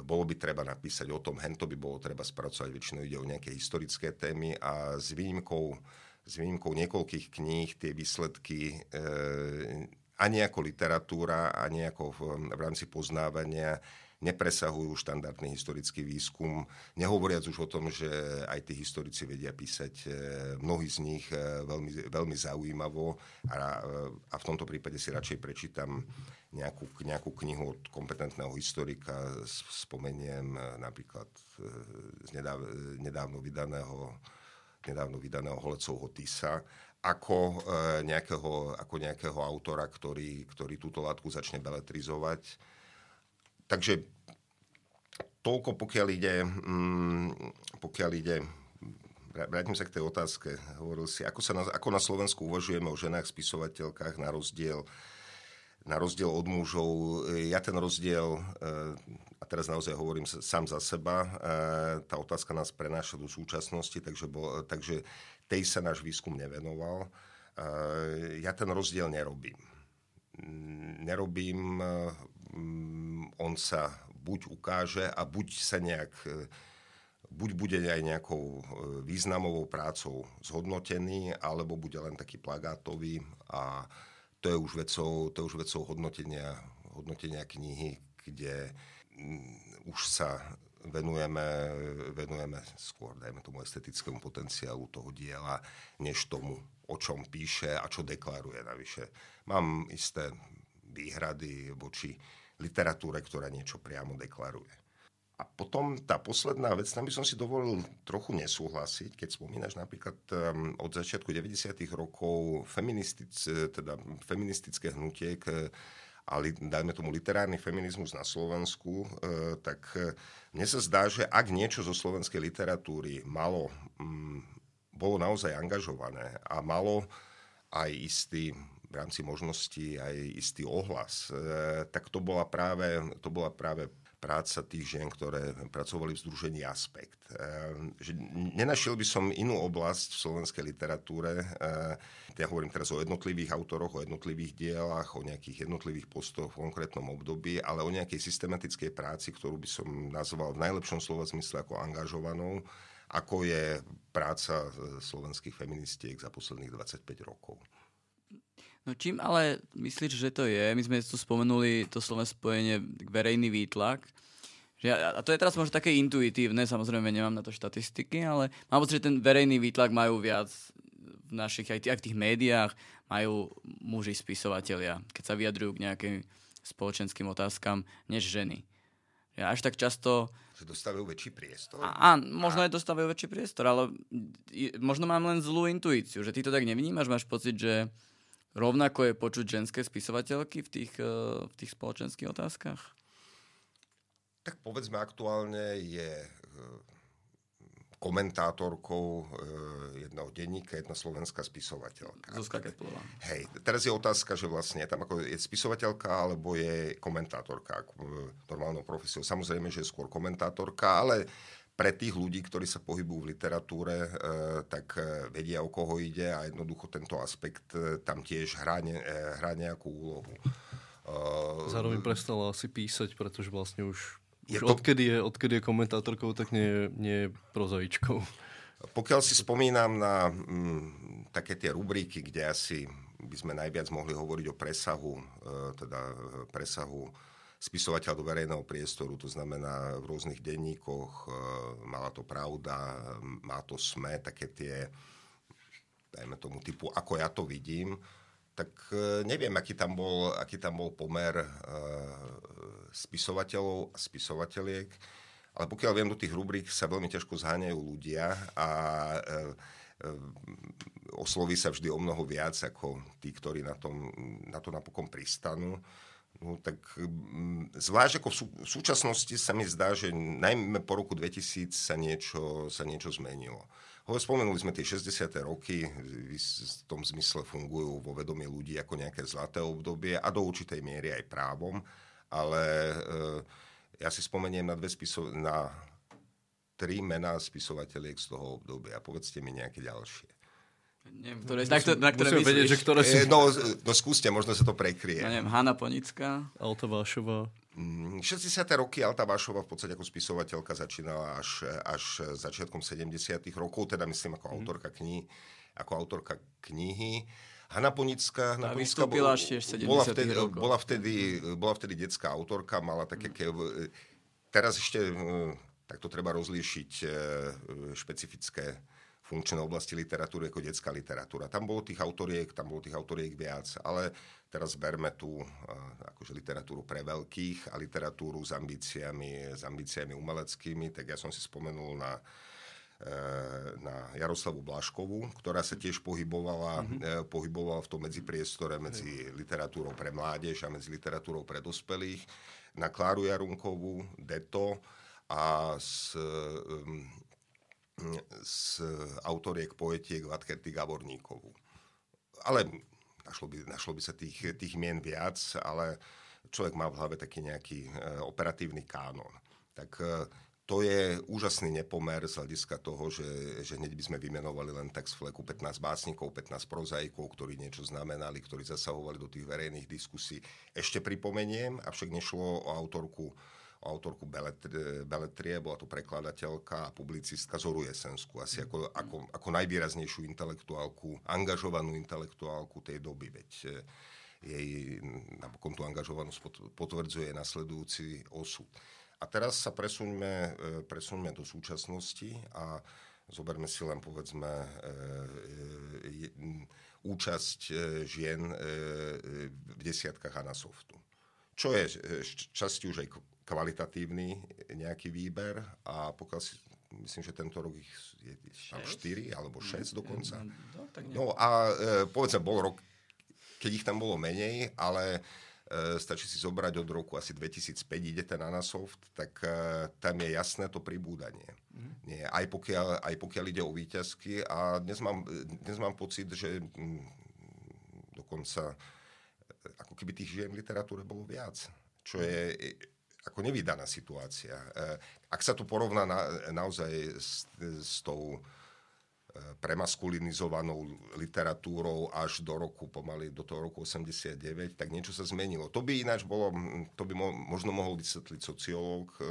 bolo by treba napísať o tom, hento by bolo treba spracovať, väčšinou ide o nejaké historické témy a s výnimkou, s výnimkou niekoľkých kníh tie výsledky e, ani ako literatúra, ani ako v, v rámci poznávania nepresahujú štandardný historický výskum. Nehovoriac už o tom, že aj tí historici vedia písať e, mnohí z nich e, veľmi, veľmi zaujímavo a, a v tomto prípade si radšej prečítam nejakú, nejakú knihu od kompetentného historika. Spomeniem e, napríklad z nedáv, nedávno vydaného nedávno vydaného Holecovho Tisa, ako, e, nejakého, ako nejakého autora, ktorý, ktorý túto látku začne beletrizovať Takže toľko, pokiaľ ide, mm, pokiaľ ide vrátim sa k tej otázke. Hovoril si, ako, sa na, ako na Slovensku uvažujeme o ženách spisovateľkách na rozdiel, na rozdiel od mužov. Ja ten rozdiel, eh, a teraz naozaj hovorím sám za seba, eh, tá otázka nás prenáša do súčasnosti, takže, bol, takže tej sa náš výskum nevenoval. Eh, ja ten rozdiel nerobím. Nerobím on sa buď ukáže a buď sa nejak e, buď bude aj nejakou e, významovou prácou zhodnotený, alebo bude len taký plagátový a to je už vecou, to je už vecou hodnotenia, hodnotenia knihy, kde mm, už sa venujeme, venujeme skôr, dajme tomu, estetickému potenciálu toho diela, než tomu, o čom píše a čo deklaruje navyše. Mám isté výhrady voči literatúre, ktorá niečo priamo deklaruje. A potom tá posledná vec, tam by som si dovolil trochu nesúhlasiť, keď spomínaš napríklad um, od začiatku 90. rokov feministic, teda feministické hnutie k, a dajme tomu literárny feminizmus na Slovensku, e, tak e, mne sa zdá, že ak niečo zo slovenskej literatúry malo, m, bolo naozaj angažované a malo aj istý v rámci možností aj istý ohlas, e, tak to bola práve, to bola práve práca tých žien, ktoré pracovali v Združení Aspekt. E, nenašiel by som inú oblasť v slovenskej literatúre, e, ja hovorím teraz o jednotlivých autoroch, o jednotlivých dielach, o nejakých jednotlivých postoch v konkrétnom období, ale o nejakej systematickej práci, ktorú by som nazval v najlepšom slova zmysle ako angažovanou, ako je práca slovenských feministiek za posledných 25 rokov. No čím ale myslíš, že to je? My sme tu spomenuli to slovné spojenie verejný výtlak. Že, a to je teraz možno také intuitívne, samozrejme nemám na to štatistiky, ale mám pocit, že ten verejný výtlak majú viac v našich, aj, aj v tých médiách, majú muži spisovatelia, keď sa vyjadrujú k nejakým spoločenským otázkam, než ženy. Ja až tak často... Že dostávajú väčší priestor? A, a možno aj dostávajú väčší priestor, ale možno mám len zlú intuíciu, že ty to tak nevnímaš, máš pocit, že Rovnako je počuť ženské spisovateľky v tých, eh, v tých spoločenských otázkach? Tak povedzme, aktuálne je eh, komentátorkou eh, jedného denníka, jedna slovenská spisovateľka. Zuzka Keplová. Hej, teraz je otázka, že vlastne tam ako je spisovateľka alebo je komentátorka normálnou profesiou. Samozrejme, že je skôr komentátorka, ale pre tých ľudí, ktorí sa pohybujú v literatúre, e, tak e, vedia, o koho ide a jednoducho tento aspekt e, tam tiež hrá, ne, hrá nejakú úlohu. Zároveň prestala asi písať, pretože vlastne už, už to... odkedy, je, odkedy je komentátorkou, tak nie, nie je prozaičkou. Pokiaľ si spomínam na m, také tie rubriky, kde asi by sme najviac mohli hovoriť o presahu, e, teda presahu spisovateľ do verejného priestoru, to znamená v rôznych denníkoch, e, mala to pravda, má to sme, také tie, dajme tomu typu, ako ja to vidím, tak e, neviem, aký tam bol, aký tam bol pomer uh, spisovateľov a spisovateľiek, ale pokiaľ viem, do tých rubrík sa veľmi ťažko zháňajú ľudia a osloví sa vždy o mnoho viac ako tí, ktorí na, tom, na to napokon pristanú. No, tak mm, zvlášť ako v, sú, v súčasnosti sa mi zdá, že najmä po roku 2000 sa niečo, sa niečo zmenilo. Ho, spomenuli sme tie 60. roky, v tom zmysle fungujú vo vedomí ľudí ako nejaké zlaté obdobie a do určitej miery aj právom, ale e, ja si spomeniem na, dve spiso- na tri mená spisovateľiek z toho obdobia. Povedzte mi nejaké ďalšie. Neviem, ktoré, na, na ktoré Musím vedieť, že ktoré si... E, no, no skúste, možno sa to prekrie. Ja neviem, Hanna Ponická. Alta Vášová. 60. Mm, roky Alta Vášova v podstate ako spisovateľka začínala až, až začiatkom 70. rokov, teda myslím ako mm. autorka knihy, ako autorka knihy. Hanna Ponická, Hanna Ponická bola, bola, vtedy, bola, vtedy, bola vtedy detská autorka, mala také... Mm. Teraz ešte tak to treba rozlíšiť špecifické funkčné oblasti literatúry ako detská literatúra. Tam bolo tých autoriek, tam bolo tých autoriek viac, ale teraz berme tu akože literatúru pre veľkých a literatúru s ambíciami, s ambíciami umeleckými, tak ja som si spomenul na e, na Jaroslavu Blaškovú, ktorá sa tiež pohybovala, mm-hmm. pohybovala v tom medzipriestore medzi literatúrou pre mládež a medzi literatúrou pre dospelých, na Kláru Jarunkovú, Deto a s um, z autoriek poetiek Vatkerty Gaborníkovú. Ale našlo by, našlo by sa tých, tých mien viac, ale človek má v hlave taký nejaký e, operatívny kánon. Tak e, to je úžasný nepomer z hľadiska toho, že, že hneď by sme vymenovali len tak z fleku 15 básnikov, 15 prozaikov, ktorí niečo znamenali, ktorí zasahovali do tých verejných diskusí. Ešte pripomeniem, avšak nešlo o autorku autorku beletrie, bola to prekladateľka a publicistka Zoru Jesensku, asi ako, ako, ako najvýraznejšiu intelektuálku, angažovanú intelektuálku tej doby, veď e, jej napokon tú angažovanosť potvrdzuje nasledujúci osud. A teraz sa presuňme, e, presuňme do súčasnosti a zoberme si len povedzme e, účasť žien v desiatkách Anasoftu. Čo je časti už aj kvalitatívny nejaký výber a pokiaľ si myslím, že tento rok ich je tam 4 alebo 6 dokonca. No, no a e, povedzme, bol rok, keď ich tam bolo menej, ale e, stačí si zobrať od roku asi 2005, idete na Nasoft, tak e, tam je jasné to pribúdanie. Mm. Nie, aj, pokiaľ, aj pokiaľ ide o výťazky a dnes mám, dnes mám pocit, že m, dokonca ako keby tých žien v literatúre bolo viac. Čo je ako nevydaná situácia. Eh, ak sa to porovná na, naozaj s, s tou eh, premaskulinizovanou literatúrou až do roku, pomaly do toho roku 89, tak niečo sa zmenilo. To by ináč bolo, to by mo, možno mohol vysvetliť sociológ, e, e,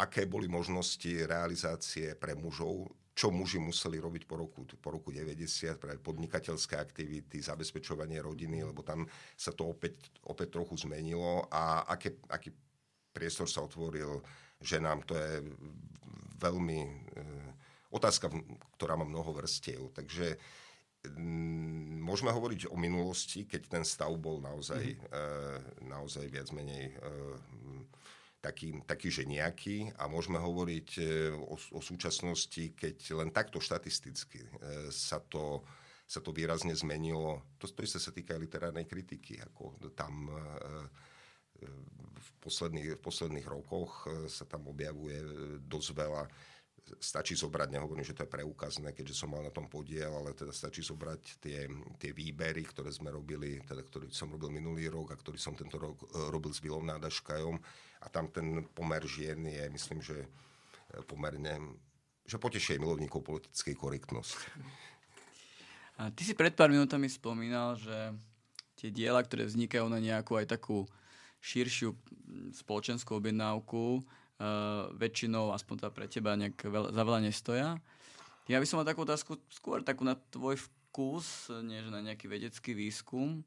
aké boli možnosti realizácie pre mužov čo muži museli robiť po roku, po roku 90, pre podnikateľské aktivity, zabezpečovanie rodiny, lebo tam sa to opäť, opäť trochu zmenilo a aké, aký priestor sa otvoril ženám, to je veľmi e, otázka, ktorá má mnoho vrstiev. Takže m, môžeme hovoriť o minulosti, keď ten stav bol naozaj, mm-hmm. e, naozaj viac menej e, taký, taký že nejaký a môžeme hovoriť e, o, o súčasnosti, keď len takto štatisticky e, sa to, sa to výrazne zmenilo. To, to isté sa týka aj literárnej kritiky. Ako tam e, v posledných, v posledných rokoch sa tam objavuje dosť veľa stačí zobrať, nehovorím, že to je preukazné, keďže som mal na tom podiel, ale teda stačí zobrať tie, tie výbery, ktoré sme robili, teda ktorý som robil minulý rok a ktorý som tento rok robil s Vilom Nádaškajom a tam ten pomer žien je, myslím, že e, pomerne, že potešie milovníkov politickej korektnosti. A ty si pred pár minútami spomínal, že tie diela, ktoré vznikajú na nejakú aj takú širšiu spoločenskú objednávku, uh, väčšinou, aspoň teda pre teba, nejak veľ, za veľa nestoja. Ja by som mal takú otázku skôr takú na tvoj vkus, než na nejaký vedecký výskum.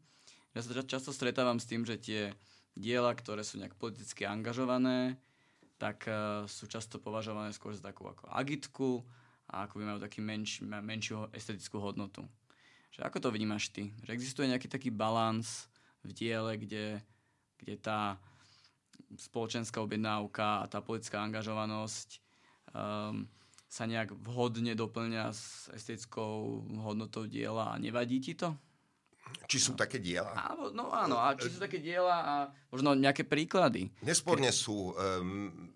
Ja sa často stretávam s tým, že tie diela, ktoré sú nejak politicky angažované, tak uh, sú často považované skôr za takú ako agitku a ako by majú taký menš, menšiu estetickú hodnotu. Že ako to vnímaš ty? Že existuje nejaký taký balans v diele, kde, kde tá spoločenská objednávka a tá politická angažovanosť um, sa nejak vhodne doplňa s estetickou hodnotou diela a nevadí ti to? Či sú také diela? Áno, no áno, a či sú také diela a možno nejaké príklady. Nesporne sú. Um,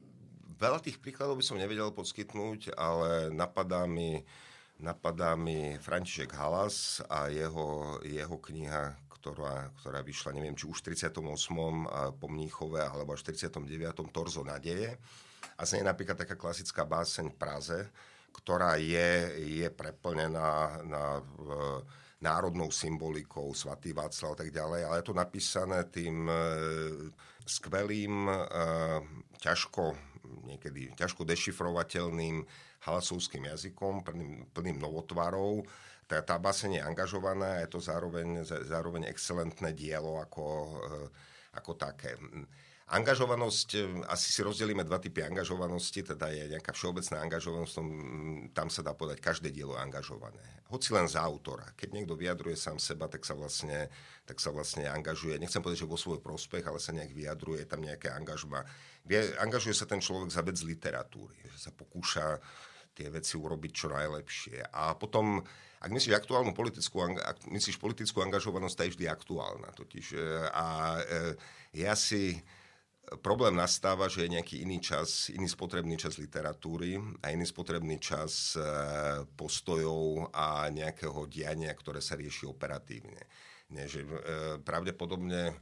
veľa tých príkladov by som nevedel poskytnúť, ale napadá mi, napadá mi František Halas a jeho, jeho kniha, ktorá, ktorá vyšla, neviem, či už v 38. po Mníchove, alebo až v 49. Torzo nadeje. A z nej napríklad taká klasická báseň v Praze, ktorá je, je preplnená na, v, národnou symbolikou, svatý Václav a tak ďalej, ale je to napísané tým e, skvelým, e, ťažko, niekedy ťažko dešifrovateľným halasovským jazykom, plným, plným novotvarov. Tá, tá baseň je angažovaná, je to zároveň, zároveň excelentné dielo ako, e, ako také. Angažovanosť, e, asi si rozdelíme dva typy angažovanosti, teda je nejaká všeobecná angažovanosť, tam sa dá povedať, každé dielo je angažované. Hoci len za autora. Keď niekto vyjadruje sám seba, tak sa vlastne, tak sa vlastne angažuje. Nechcem povedať, že vo svoj prospech, ale sa nejak vyjadruje, tam nejaké angažma. Angažuje sa ten človek za vec literatúry, že sa pokúša tie veci urobiť čo najlepšie. A potom ak myslíš aktuálnu politickú, ak myslíš politickú angažovanosť, tá je vždy aktuálna. Totiž. E, a e, ja si Problém nastáva, že je nejaký iný čas, iný spotrebný čas literatúry a iný spotrebný čas e, postojov a nejakého diania, ktoré sa rieši operatívne. Nie, že, pravdepodobne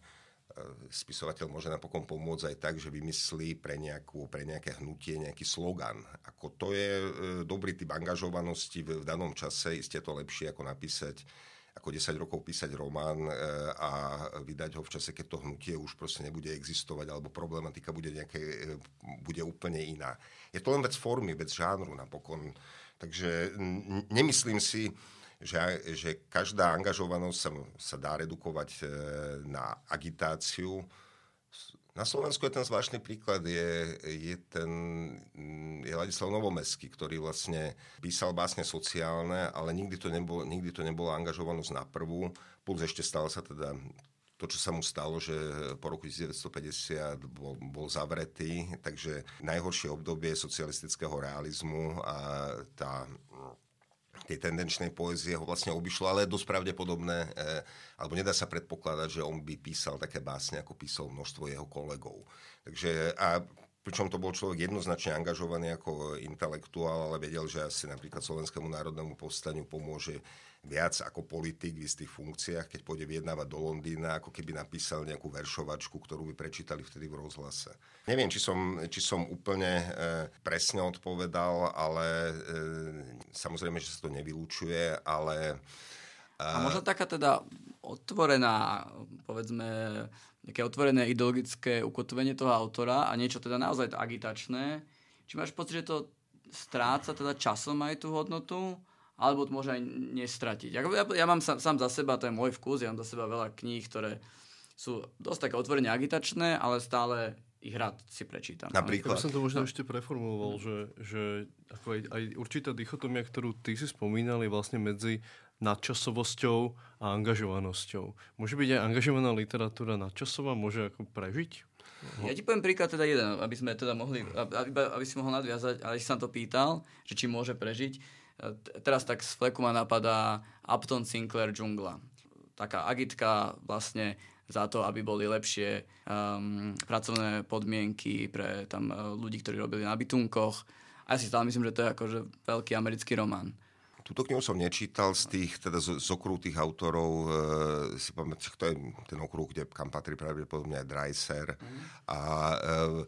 spisovateľ môže napokon pomôcť aj tak, že vymyslí pre, nejakú, pre nejaké hnutie nejaký slogan. Ako to je dobrý typ angažovanosti v, v danom čase, isté to lepšie ako napísať ako 10 rokov písať román e, a vydať ho v čase, keď to hnutie už proste nebude existovať alebo problematika bude, nejaké, e, bude úplne iná. Je to len vec formy, vec žánru napokon. Takže nemyslím si, že, že každá angažovanosť sa, sa dá redukovať e, na agitáciu. Na Slovensku je ten zvláštny príklad, je, je ten je Ladislav Novomeský, ktorý vlastne písal básne sociálne, ale nikdy to, nebol, nikdy to nebola angažovanosť na prvú, plus ešte stalo sa teda to, čo sa mu stalo, že po roku 1950 bol, bol zavretý, takže najhoršie obdobie socialistického realizmu a tá tej tendenčnej poezie ho vlastne obišlo, ale je dosť pravdepodobné, eh, alebo nedá sa predpokladať, že on by písal také básne, ako písal množstvo jeho kolegov. Takže a pričom to bol človek jednoznačne angažovaný ako intelektuál, ale vedel, že asi napríklad Slovenskému národnému povstaniu pomôže viac ako politik v istých funkciách, keď pôjde vyjednávať do Londýna, ako keby napísal nejakú veršovačku, ktorú by prečítali vtedy v rozhlase. Neviem, či som, či som úplne e, presne odpovedal, ale e, samozrejme, že sa to nevylúčuje, ale... E... A možno taká teda otvorená, povedzme, nejaké otvorené ideologické ukotvenie toho autora a niečo teda naozaj agitačné. Či máš pocit, že to stráca teda časom aj tú hodnotu? alebo to môže aj nestratiť. Ja, ja mám sám, sám za seba, to je môj vkus, ja mám za seba veľa kníh, ktoré sú dosť také otvorene agitačné, ale stále ich rád si prečítam. Napríklad. Ja som to možno no. ešte preformuloval, že, že ako aj, aj určitá dichotomia, ktorú ty si spomínal, je vlastne medzi nadčasovosťou a angažovanosťou. Môže byť aj angažovaná literatúra nadčasová, môže ako prežiť? Ja ti poviem príklad teda jeden, aby sme teda mohli, aby, aby si mohol nadviazať, ale si sa to pýtal, že či môže prežiť Teraz tak z fleku ma napadá Upton Sinclair Džungla. Taká agitka vlastne za to, aby boli lepšie um, pracovné podmienky pre tam uh, ľudí, ktorí robili na bytunkoch. A ja si stále myslím, že to je akože veľký americký román. Túto knihu som nečítal z tých, teda z, z okruhu tých autorov, e, si pamätám, to je ten okruh, kde, kam patrí pravdepodobne aj Dreiser. Mm. A e,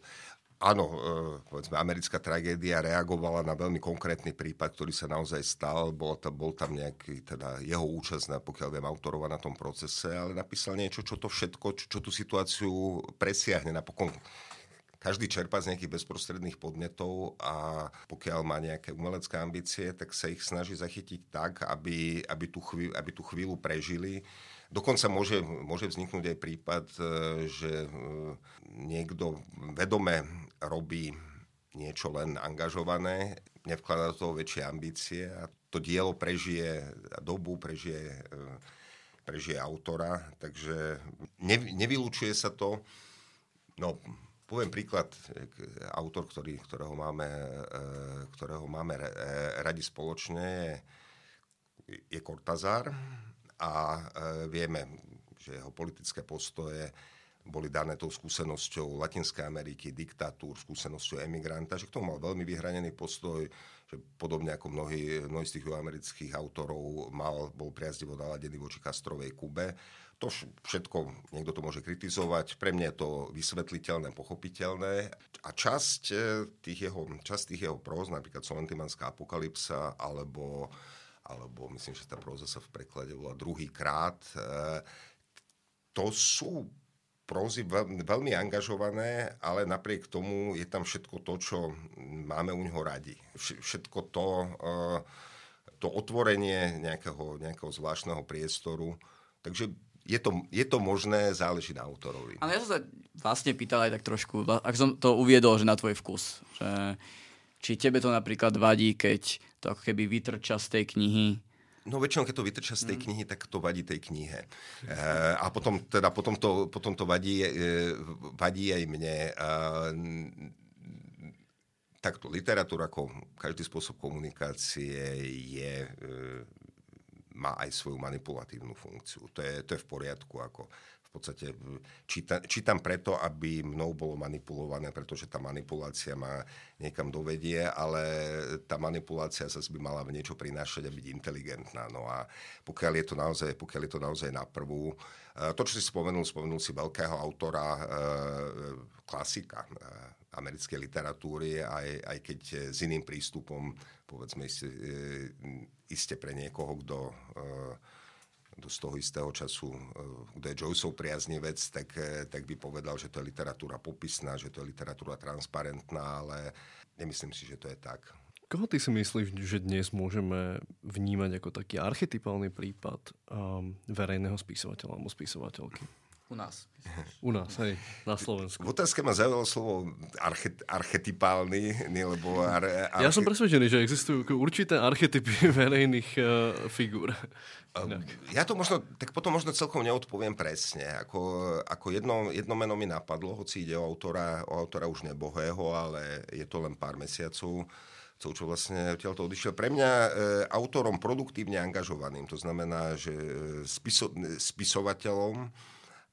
áno, e, povedzme, americká tragédia reagovala na veľmi konkrétny prípad, ktorý sa naozaj stal. Bol, tam, bol tam nejaký, teda jeho účasť, pokiaľ viem, autorova na tom procese, ale napísal niečo, čo to všetko, čo, čo tú situáciu presiahne. Napokon každý čerpá z nejakých bezprostredných podnetov a pokiaľ má nejaké umelecké ambície, tak sa ich snaží zachytiť tak, aby, aby, tú, chvíľu, aby tú chvíľu prežili Dokonca môže, môže vzniknúť aj prípad, e, že e, niekto vedome robí niečo len angažované, nevkladá do toho väčšie ambície a to dielo prežije dobu, prežije, prežije autora, takže nevylučuje sa to. No, poviem príklad, autor, ktorý, ktorého, máme, ktorého máme radi spoločne, je, je a vieme, že jeho politické postoje boli dané tou skúsenosťou Latinskej Ameriky, diktatúr, skúsenosťou emigranta, že k tomu mal veľmi vyhranený postoj, že podobne ako mnohí, mnohí z tých amerických autorov mal, bol priazdivo naladený voči Kastrovej Kube. To všetko, niekto to môže kritizovať, pre mňa je to vysvetliteľné, pochopiteľné. A časť e, tých jeho, časť tých jeho próz, napríklad Solentimanská apokalypsa, alebo, alebo myslím, že tá próza sa v preklade volá druhý krát, e, to sú prózy veľmi, angažované, ale napriek tomu je tam všetko to, čo máme u neho radi. Všetko to, eh, to otvorenie nejakého, nejakého zvláštneho priestoru. Takže je to, je to možné, záleží na autorovi. Ale ja som sa vlastne pýtal aj tak trošku, ak som to uviedol, že na tvoj vkus. Že, či tebe to napríklad vadí, keď to ako keby vytrča z tej knihy No väčšinou, keď to vytrča z tej mm. knihy, tak to vadí tej knihe. E, a potom, teda, potom, to, potom to vadí, e, vadí aj mne. E, takto literatúra ako každý spôsob komunikácie je, e, má aj svoju manipulatívnu funkciu. To je, to je v poriadku. Ako v podstate číta, čítam preto, aby mnou bolo manipulované, pretože tá manipulácia ma niekam dovedie, ale tá manipulácia sa by mala niečo prinášať a byť inteligentná. No a pokiaľ je to naozaj, pokiaľ je to naozaj na prvú, eh, to, čo si spomenul, spomenul si veľkého autora, eh, klasika eh, americkej literatúry, aj, aj keď s iným prístupom, povedzme, iste, pre niekoho, kto z toho istého času, e, kto je Joyceov priaznivec, tak, e, tak by povedal, že to je literatúra popisná, že to je literatúra transparentná, ale nemyslím si, že to je tak. Koho ty si myslíš, že dnes môžeme vnímať ako taký archetypálny prípad um, verejného spisovateľa alebo spisovateľky? U nás. U nás, hej, na Slovensku. V otázke ma zaujalo slovo archet, archetypálny, lebo... Ar, arche... Ja som presvedčený, že existujú určité archetypy <laughs> verejných uh, figúr. Um, ja to možno, tak potom možno celkom neodpoviem presne. Ako, ako jedno, jedno meno mi napadlo, hoci ide o autora, o autora už nebohého, ale je to len pár mesiacov čo vlastne odtiaľto odišiel. Pre mňa e, autorom produktívne angažovaným, to znamená, že e, spiso, spisovateľom,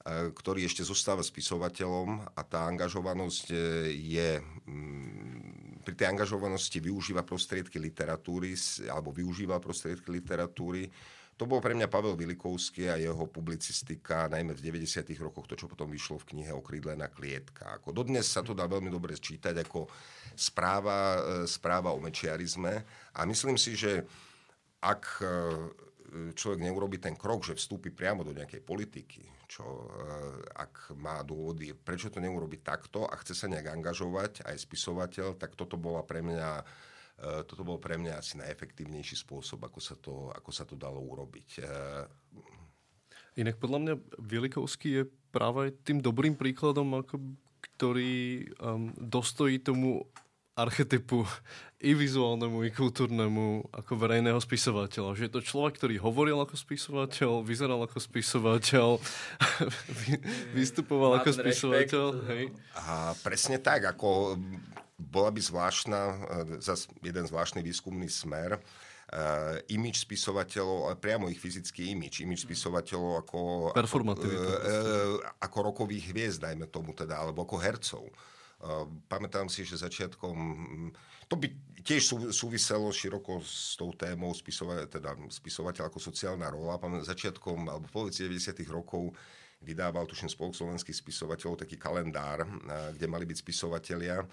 E, ktorý ešte zostáva spisovateľom a tá angažovanosť e, je mm, pri tej angažovanosti využíva prostriedky literatúry alebo využíva prostriedky literatúry. To bol pre mňa Pavel Vilikovský a jeho publicistika, najmä v 90. rokoch, to, čo potom vyšlo v knihe Okrídlená klietka. Ako dodnes sa to dá veľmi dobre čítať ako správa, e, správa o mečiarizme a myslím si, že ak človek neurobi ten krok, že vstúpi priamo do nejakej politiky, čo eh, ak má dôvody, prečo to neurobiť takto a chce sa nejak angažovať aj spisovateľ, tak toto bola pre mňa toto bol pre mňa asi najefektívnejší spôsob, ako sa to, ako sa to dalo urobiť. Eh, Inak podľa mňa Vilikovský je práve tým dobrým príkladom, ako, ktorý um, dostojí tomu archetypu i vizuálnemu, i kultúrnemu ako verejného spisovateľa. Že je to človek, ktorý hovoril ako spisovateľ, vyzeral ako spisovateľ, <laughs> vystupoval ako spisovateľ. Hej. A presne tak, ako bola by zvláštna, zase jeden zvláštny výskumný smer, uh, imič spisovateľov, priamo ich fyzický imič, imič spisovateľov ako, ako, uh, uh, ako rokových hviezd, dajme tomu teda, alebo ako hercov. Pamätám si, že začiatkom, to by tiež súviselo široko s tou témou spisova, teda spisovateľ ako sociálna rola. Začiatkom, alebo polovici 90. rokov vydával, tuším, spolok slovenských spisovateľov taký kalendár, kde mali byť spisovatelia.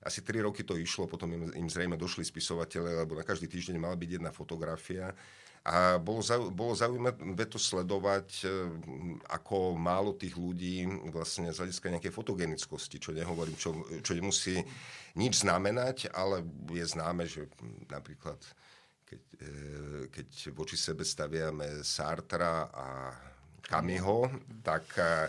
Asi tri roky to išlo, potom im, im zrejme došli spisovateľe, lebo na každý týždeň mala byť jedna fotografia. A bolo, zau, bolo zaujímavé to sledovať, e, ako málo tých ľudí vlastne z hľadiska nejakej fotogenickosti, čo nehovorím, čo, čo nemusí nič znamenať, ale je známe, že napríklad keď, e, keď voči sebe staviame Sartra a Kamiho, tak e,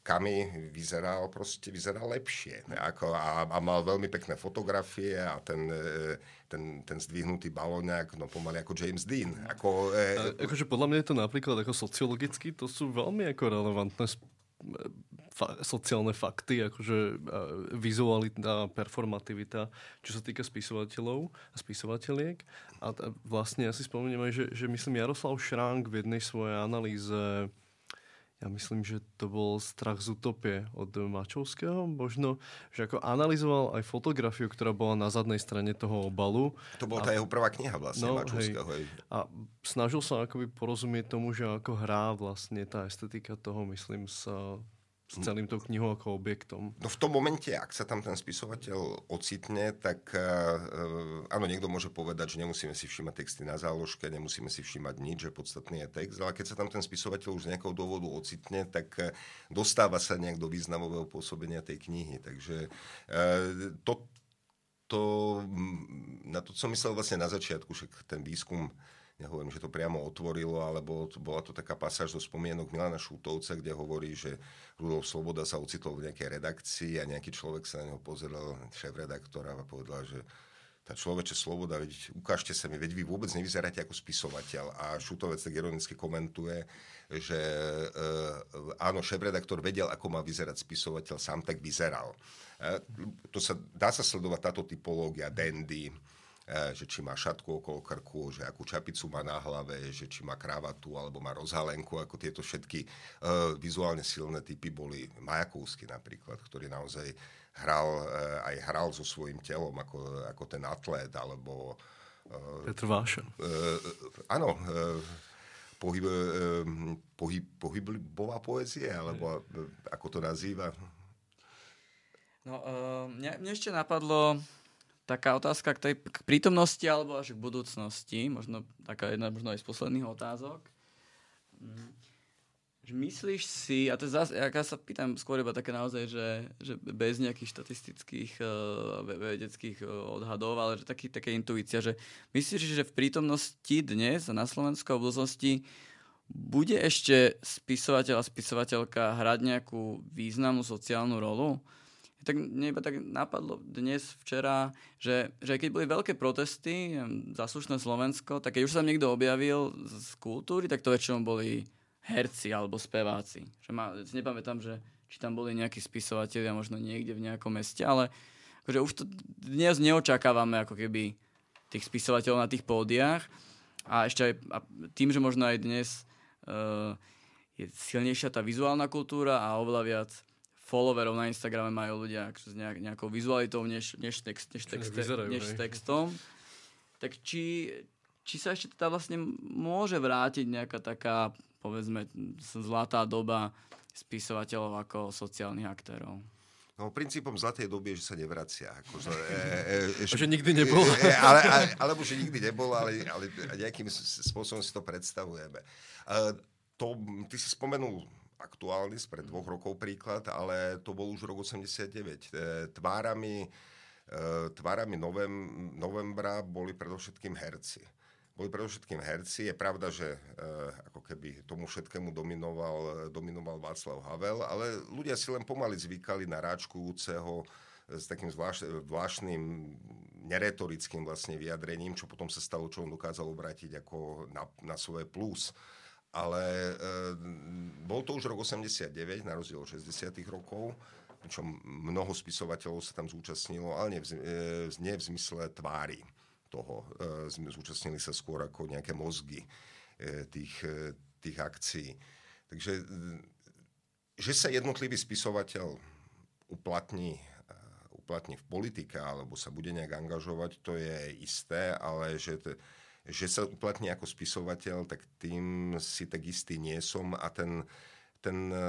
Kami vyzeral proste vyzeral lepšie. Ako, a, a mal veľmi pekné fotografie a ten, e, ten, ten zdvihnutý balóňak, no pomaly ako James Dean. Ako, e, a, akože podľa mňa je to napríklad ako sociologicky, to sú veľmi ako relevantné fa- sociálne fakty, akože vizualita, performativita, čo sa týka spisovateľov a spisovateľiek. A t- vlastne ja si spomeniem aj, že, že myslím Jaroslav Šránk v jednej svojej analýze ja myslím, že to bol Strach z utopie od Mačovského, možno, že ako analyzoval aj fotografiu, ktorá bola na zadnej strane toho obalu. To bola tá jeho prvá kniha vlastne, no, Mačovského. Hej. A snažil sa akoby porozumieť tomu, že ako hrá vlastne tá estetika toho, myslím, sa s celým tou knihou ako objektom. No v tom momente, ak sa tam ten spisovateľ ocitne, tak uh, áno, niekto môže povedať, že nemusíme si všímať texty na záložke, nemusíme si všímať nič, že podstatný je text, ale keď sa tam ten spisovateľ už z nejakého dôvodu ocitne, tak uh, dostáva sa nejak do významového pôsobenia tej knihy. Takže uh, to, to, na to som myslel vlastne na začiatku, že ten výskum nehovorím, že to priamo otvorilo, alebo to, bola to taká pasáž zo spomienok Milana Šútovca, kde hovorí, že Rudolf Sloboda sa ocitol v nejakej redakcii a nejaký človek sa na neho pozeral, šéf redaktora a povedal, že tá človeče sloboda, veď ukážte sa mi, veď vy vôbec nevyzeráte ako spisovateľ. A Šutovec tak ironicky komentuje, že e, áno, šéf-redaktor vedel, ako má vyzerať spisovateľ, sám tak vyzeral. E, to sa, dá sa sledovať táto typológia, dandy, že či má šatku okolo krku, že akú čapicu má na hlave, že či má kravatu alebo má rozhalenku, ako tieto všetky uh, vizuálne silné typy boli Majakovský napríklad, ktorý naozaj hral, uh, aj hral so svojím telom ako, ako ten atlét, alebo... Uh, Petr Váša. Uh, áno, uh, pohyb, pohyb, pohybová poezie, alebo ako to nazýva? No, mne, mne ešte napadlo taká otázka k tej k prítomnosti alebo až k budúcnosti, možno taká jedna možno aj z posledných otázok. Mm. Myslíš si, a to zase, ja sa pýtam skôr iba také naozaj, že, že bez nejakých štatistických uh, vedeckých uh, odhadov, ale že taký, také intuícia, že myslíš, že v prítomnosti dnes na Slovensku v budúcnosti bude ešte spisovateľ a spisovateľka hrať nejakú významnú sociálnu rolu? Tak mne iba tak napadlo dnes, včera, že, že keď boli veľké protesty za slušné Slovensko, tak keď už sa niekto objavil z kultúry, tak to väčšinou boli herci alebo speváci. Že ma, nepamätám, že či tam boli nejakí spisovatelia možno niekde v nejakom meste, ale akože už to dnes neočakávame ako keby tých spisovateľov na tých pódiách a ešte aj a tým, že možno aj dnes uh, je silnejšia tá vizuálna kultúra a oveľa viac followerov na Instagrame majú ľudia s nejak, nejakou vizualitou než, než, text, než, text, vyzerajú, než textom. Tak či, či sa ešte teda vlastne môže vrátiť nejaká taká, povedzme, zlatá doba spisovateľov ako sociálnych aktérov? No, princípom zlatej doby je, že sa nevracia. Ako, že, e, e, že, že nikdy nebol. E, ale, ale, alebo že nikdy nebol, ale, ale nejakým spôsobom si to predstavujeme. Uh, to, ty si spomenul aktuálny, spred dvoch rokov príklad, ale to bol už rok 89. E, tvárami, e, tvárami novem, novembra boli predovšetkým herci. Boli predovšetkým herci. Je pravda, že e, ako keby tomu všetkému dominoval, dominoval Václav Havel, ale ľudia si len pomaly zvykali na ráčkujúceho s takým zvlášť, zvláštnym neretorickým vlastne vyjadrením, čo potom sa stalo, čo on dokázal obrátiť ako na, na svoje plus ale e, bol to už rok 89, na rozdiel od 60 rokov, pričom mnoho spisovateľov sa tam zúčastnilo, ale nie v, e, nie v zmysle tvári toho. E, zúčastnili sa skôr ako nejaké mozgy e, tých, tých akcií. Takže, že sa jednotlivý spisovateľ uplatní uplatní v politike alebo sa bude nejak angažovať, to je isté, ale že to, že sa uplatní ako spisovateľ, tak tým si tak istý nie som a ten, ten, e,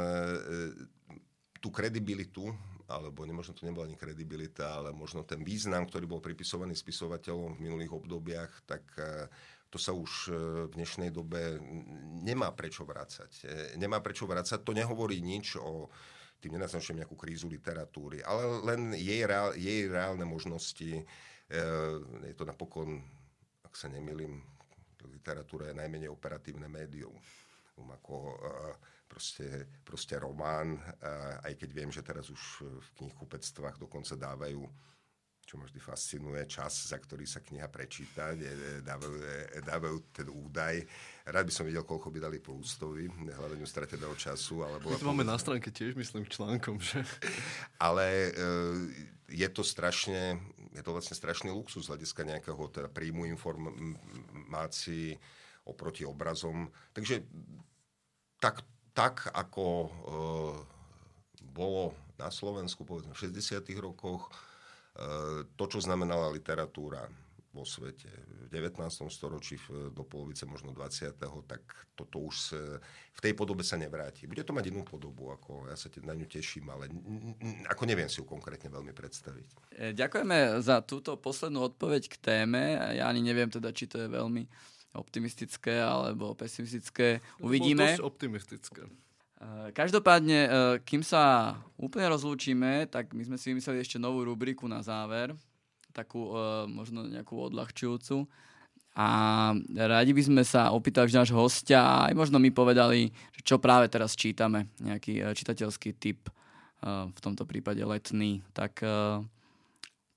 tú kredibilitu, alebo možno to nebola ani kredibilita, ale možno ten význam, ktorý bol pripisovaný spisovateľom v minulých obdobiach, tak e, to sa už e, v dnešnej dobe nemá prečo vrácať. Nemá prečo vrácať, to nehovorí nič o tým nenaznačujem nejakú krízu literatúry, ale len jej, reál, jej reálne možnosti. Je to napokon ak sa nemýlim, literatúra je najmenej operatívne médium spektrum, ako proste, proste román, aj keď viem, že teraz už v knihkupectvách dokonca dávajú čo ma vždy fascinuje, čas, za ktorý sa kniha prečíta, dávajú, dávajú ten údaj. Rád by som videl, koľko by dali po ústovi, hľadaniu strateného času. Alebo My to máme na stránke tiež, myslím, článkom, že? Ale je to strašne, je to vlastne strašný luxus z hľadiska nejakého teda príjmu informácií oproti obrazom. Takže tak, tak ako e, bolo na Slovensku povedzme v 60. rokoch, Eh, to, čo znamenala literatúra vo svete v 19. storočí do polovice možno 20. tak toto už sa, v tej podobe sa nevráti. Bude to mať inú podobu, ako ja sa na ňu teším, ale ako neviem si ju konkrétne veľmi predstaviť. Eh, ďakujeme za túto poslednú odpoveď k téme. Ja ani neviem teda, či to je veľmi optimistické alebo pesimistické. Uvidíme. To optimistické. Eh, každopádne, eh, kým sa úplne rozlúčime, tak my sme si vymysleli ešte novú rubriku na záver, takú eh, možno nejakú odľahčujúcu. A radi by sme sa opýtali nášho hostia aj možno my povedali, čo práve teraz čítame, nejaký čitateľský typ, v tomto prípade letný. Tak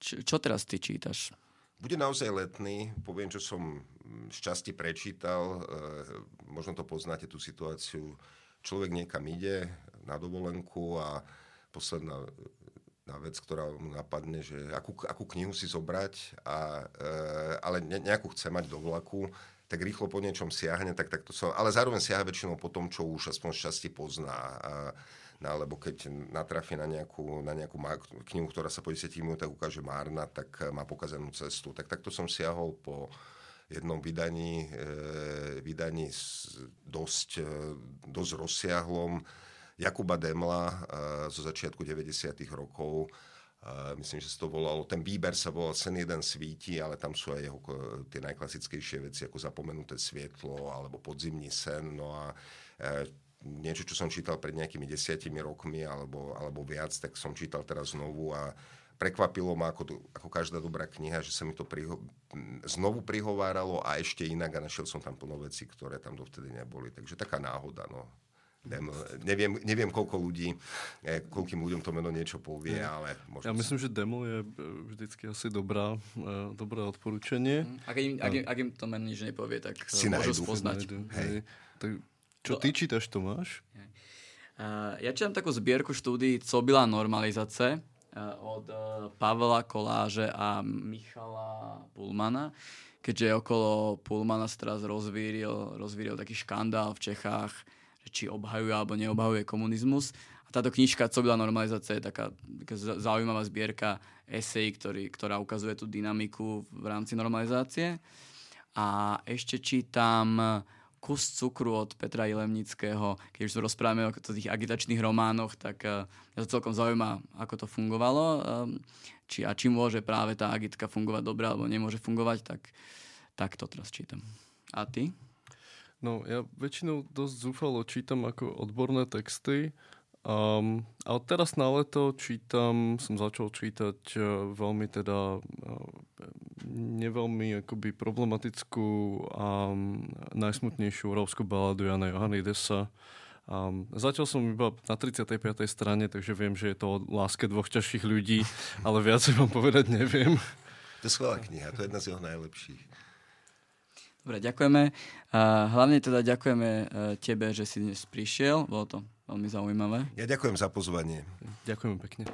čo teraz ty čítaš? Bude naozaj letný, poviem, čo som z časti prečítal, možno to poznáte, tú situáciu človek niekam ide na dovolenku a posledná na vec, ktorá mu napadne, že akú, akú knihu si zobrať, a, e, ale ne, nejakú chce mať do vlaku, tak rýchlo po niečom siahne, tak, tak to som, ale zároveň siaha väčšinou po tom, čo už aspoň šťastie pozná. A, no, alebo keď natrafí na nejakú, na nejakú knihu, ktorá sa po 10 minútach ukáže márna, tak má pokazenú cestu. Tak takto som siahol po jednom vydaní, e, vydaní dosť, e, dosť rozsiahlom Jakuba Demla e, zo začiatku 90. rokov. Myslím, že sa to volalo, ten výber sa volal Sen jeden svíti, ale tam sú aj jeho tie najklasickejšie veci, ako zapomenuté svietlo alebo podzimný sen. No a niečo, čo som čítal pred nejakými desiatimi rokmi alebo, alebo viac, tak som čítal teraz znovu a prekvapilo ma ako, ako každá dobrá kniha, že sa mi to priho- znovu prihováralo a ešte inak a našiel som tam plno veci, ktoré tam dovtedy neboli. Takže taká náhoda, no. Neviem, neviem koľko ľudí, eh, koľkým ľuďom to meno niečo povie, ale možno... Ja myslím, že demo je eh, vždycky asi dobrá, eh, dobré odporúčanie. Mhm. Ak im, ak, im, ak im to meno nič nepovie, tak si môžu nájdu. spoznať. Hej. Tak, čo ty čítaš, Tomáš? Ja čítam takú zbierku štúdií Co byla normalizace od Pavla Koláže a Michala Pulmana, keďže okolo Pulmana sa teraz rozvíril, rozvíril taký škandál v Čechách, či obhajuje alebo neobhajuje komunizmus. A táto knižka, co byla normalizácia, je taká, taká zaujímavá zbierka esej, ktorý, ktorá ukazuje tú dynamiku v rámci normalizácie. A ešte čítam kus cukru od Petra Ilemnického. Keď už rozprávame o tých agitačných románoch, tak uh, ja to celkom zaujíma, ako to fungovalo. Um, či, a či môže práve tá agitka fungovať dobre, alebo nemôže fungovať, tak, tak to teraz čítam. A ty? No, ja väčšinou dosť zúfalo čítam ako odborné texty Um, ale teraz na leto čítam, som začal čítať uh, veľmi teda uh, neveľmi akoby problematickú a um, najsmutnejšiu róvskú baladu Jana Johannidesa. Um, zatiaľ som iba na 35. strane, takže viem, že je to o láske dvoch ťažších ľudí, <laughs> ale viac vám povedať neviem. To je skvelá kniha, to je jedna z jeho najlepších. Dobre, ďakujeme. Uh, hlavne teda ďakujeme uh, tebe, že si dnes prišiel. Bolo to veľmi zaujímavé. Ja ďakujem za pozvanie. Ďakujem pekne.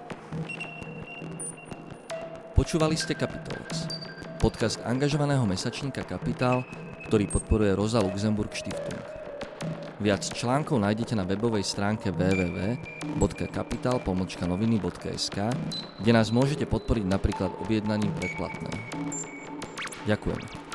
Počúvali ste Capitalx, podcast angažovaného mesačníka Kapitál, ktorý podporuje Rosa Luxemburg Stiftung. Viac článkov nájdete na webovej stránke www.kapital.noviny.sk, kde nás môžete podporiť napríklad objednaním predplatného. Ďakujeme.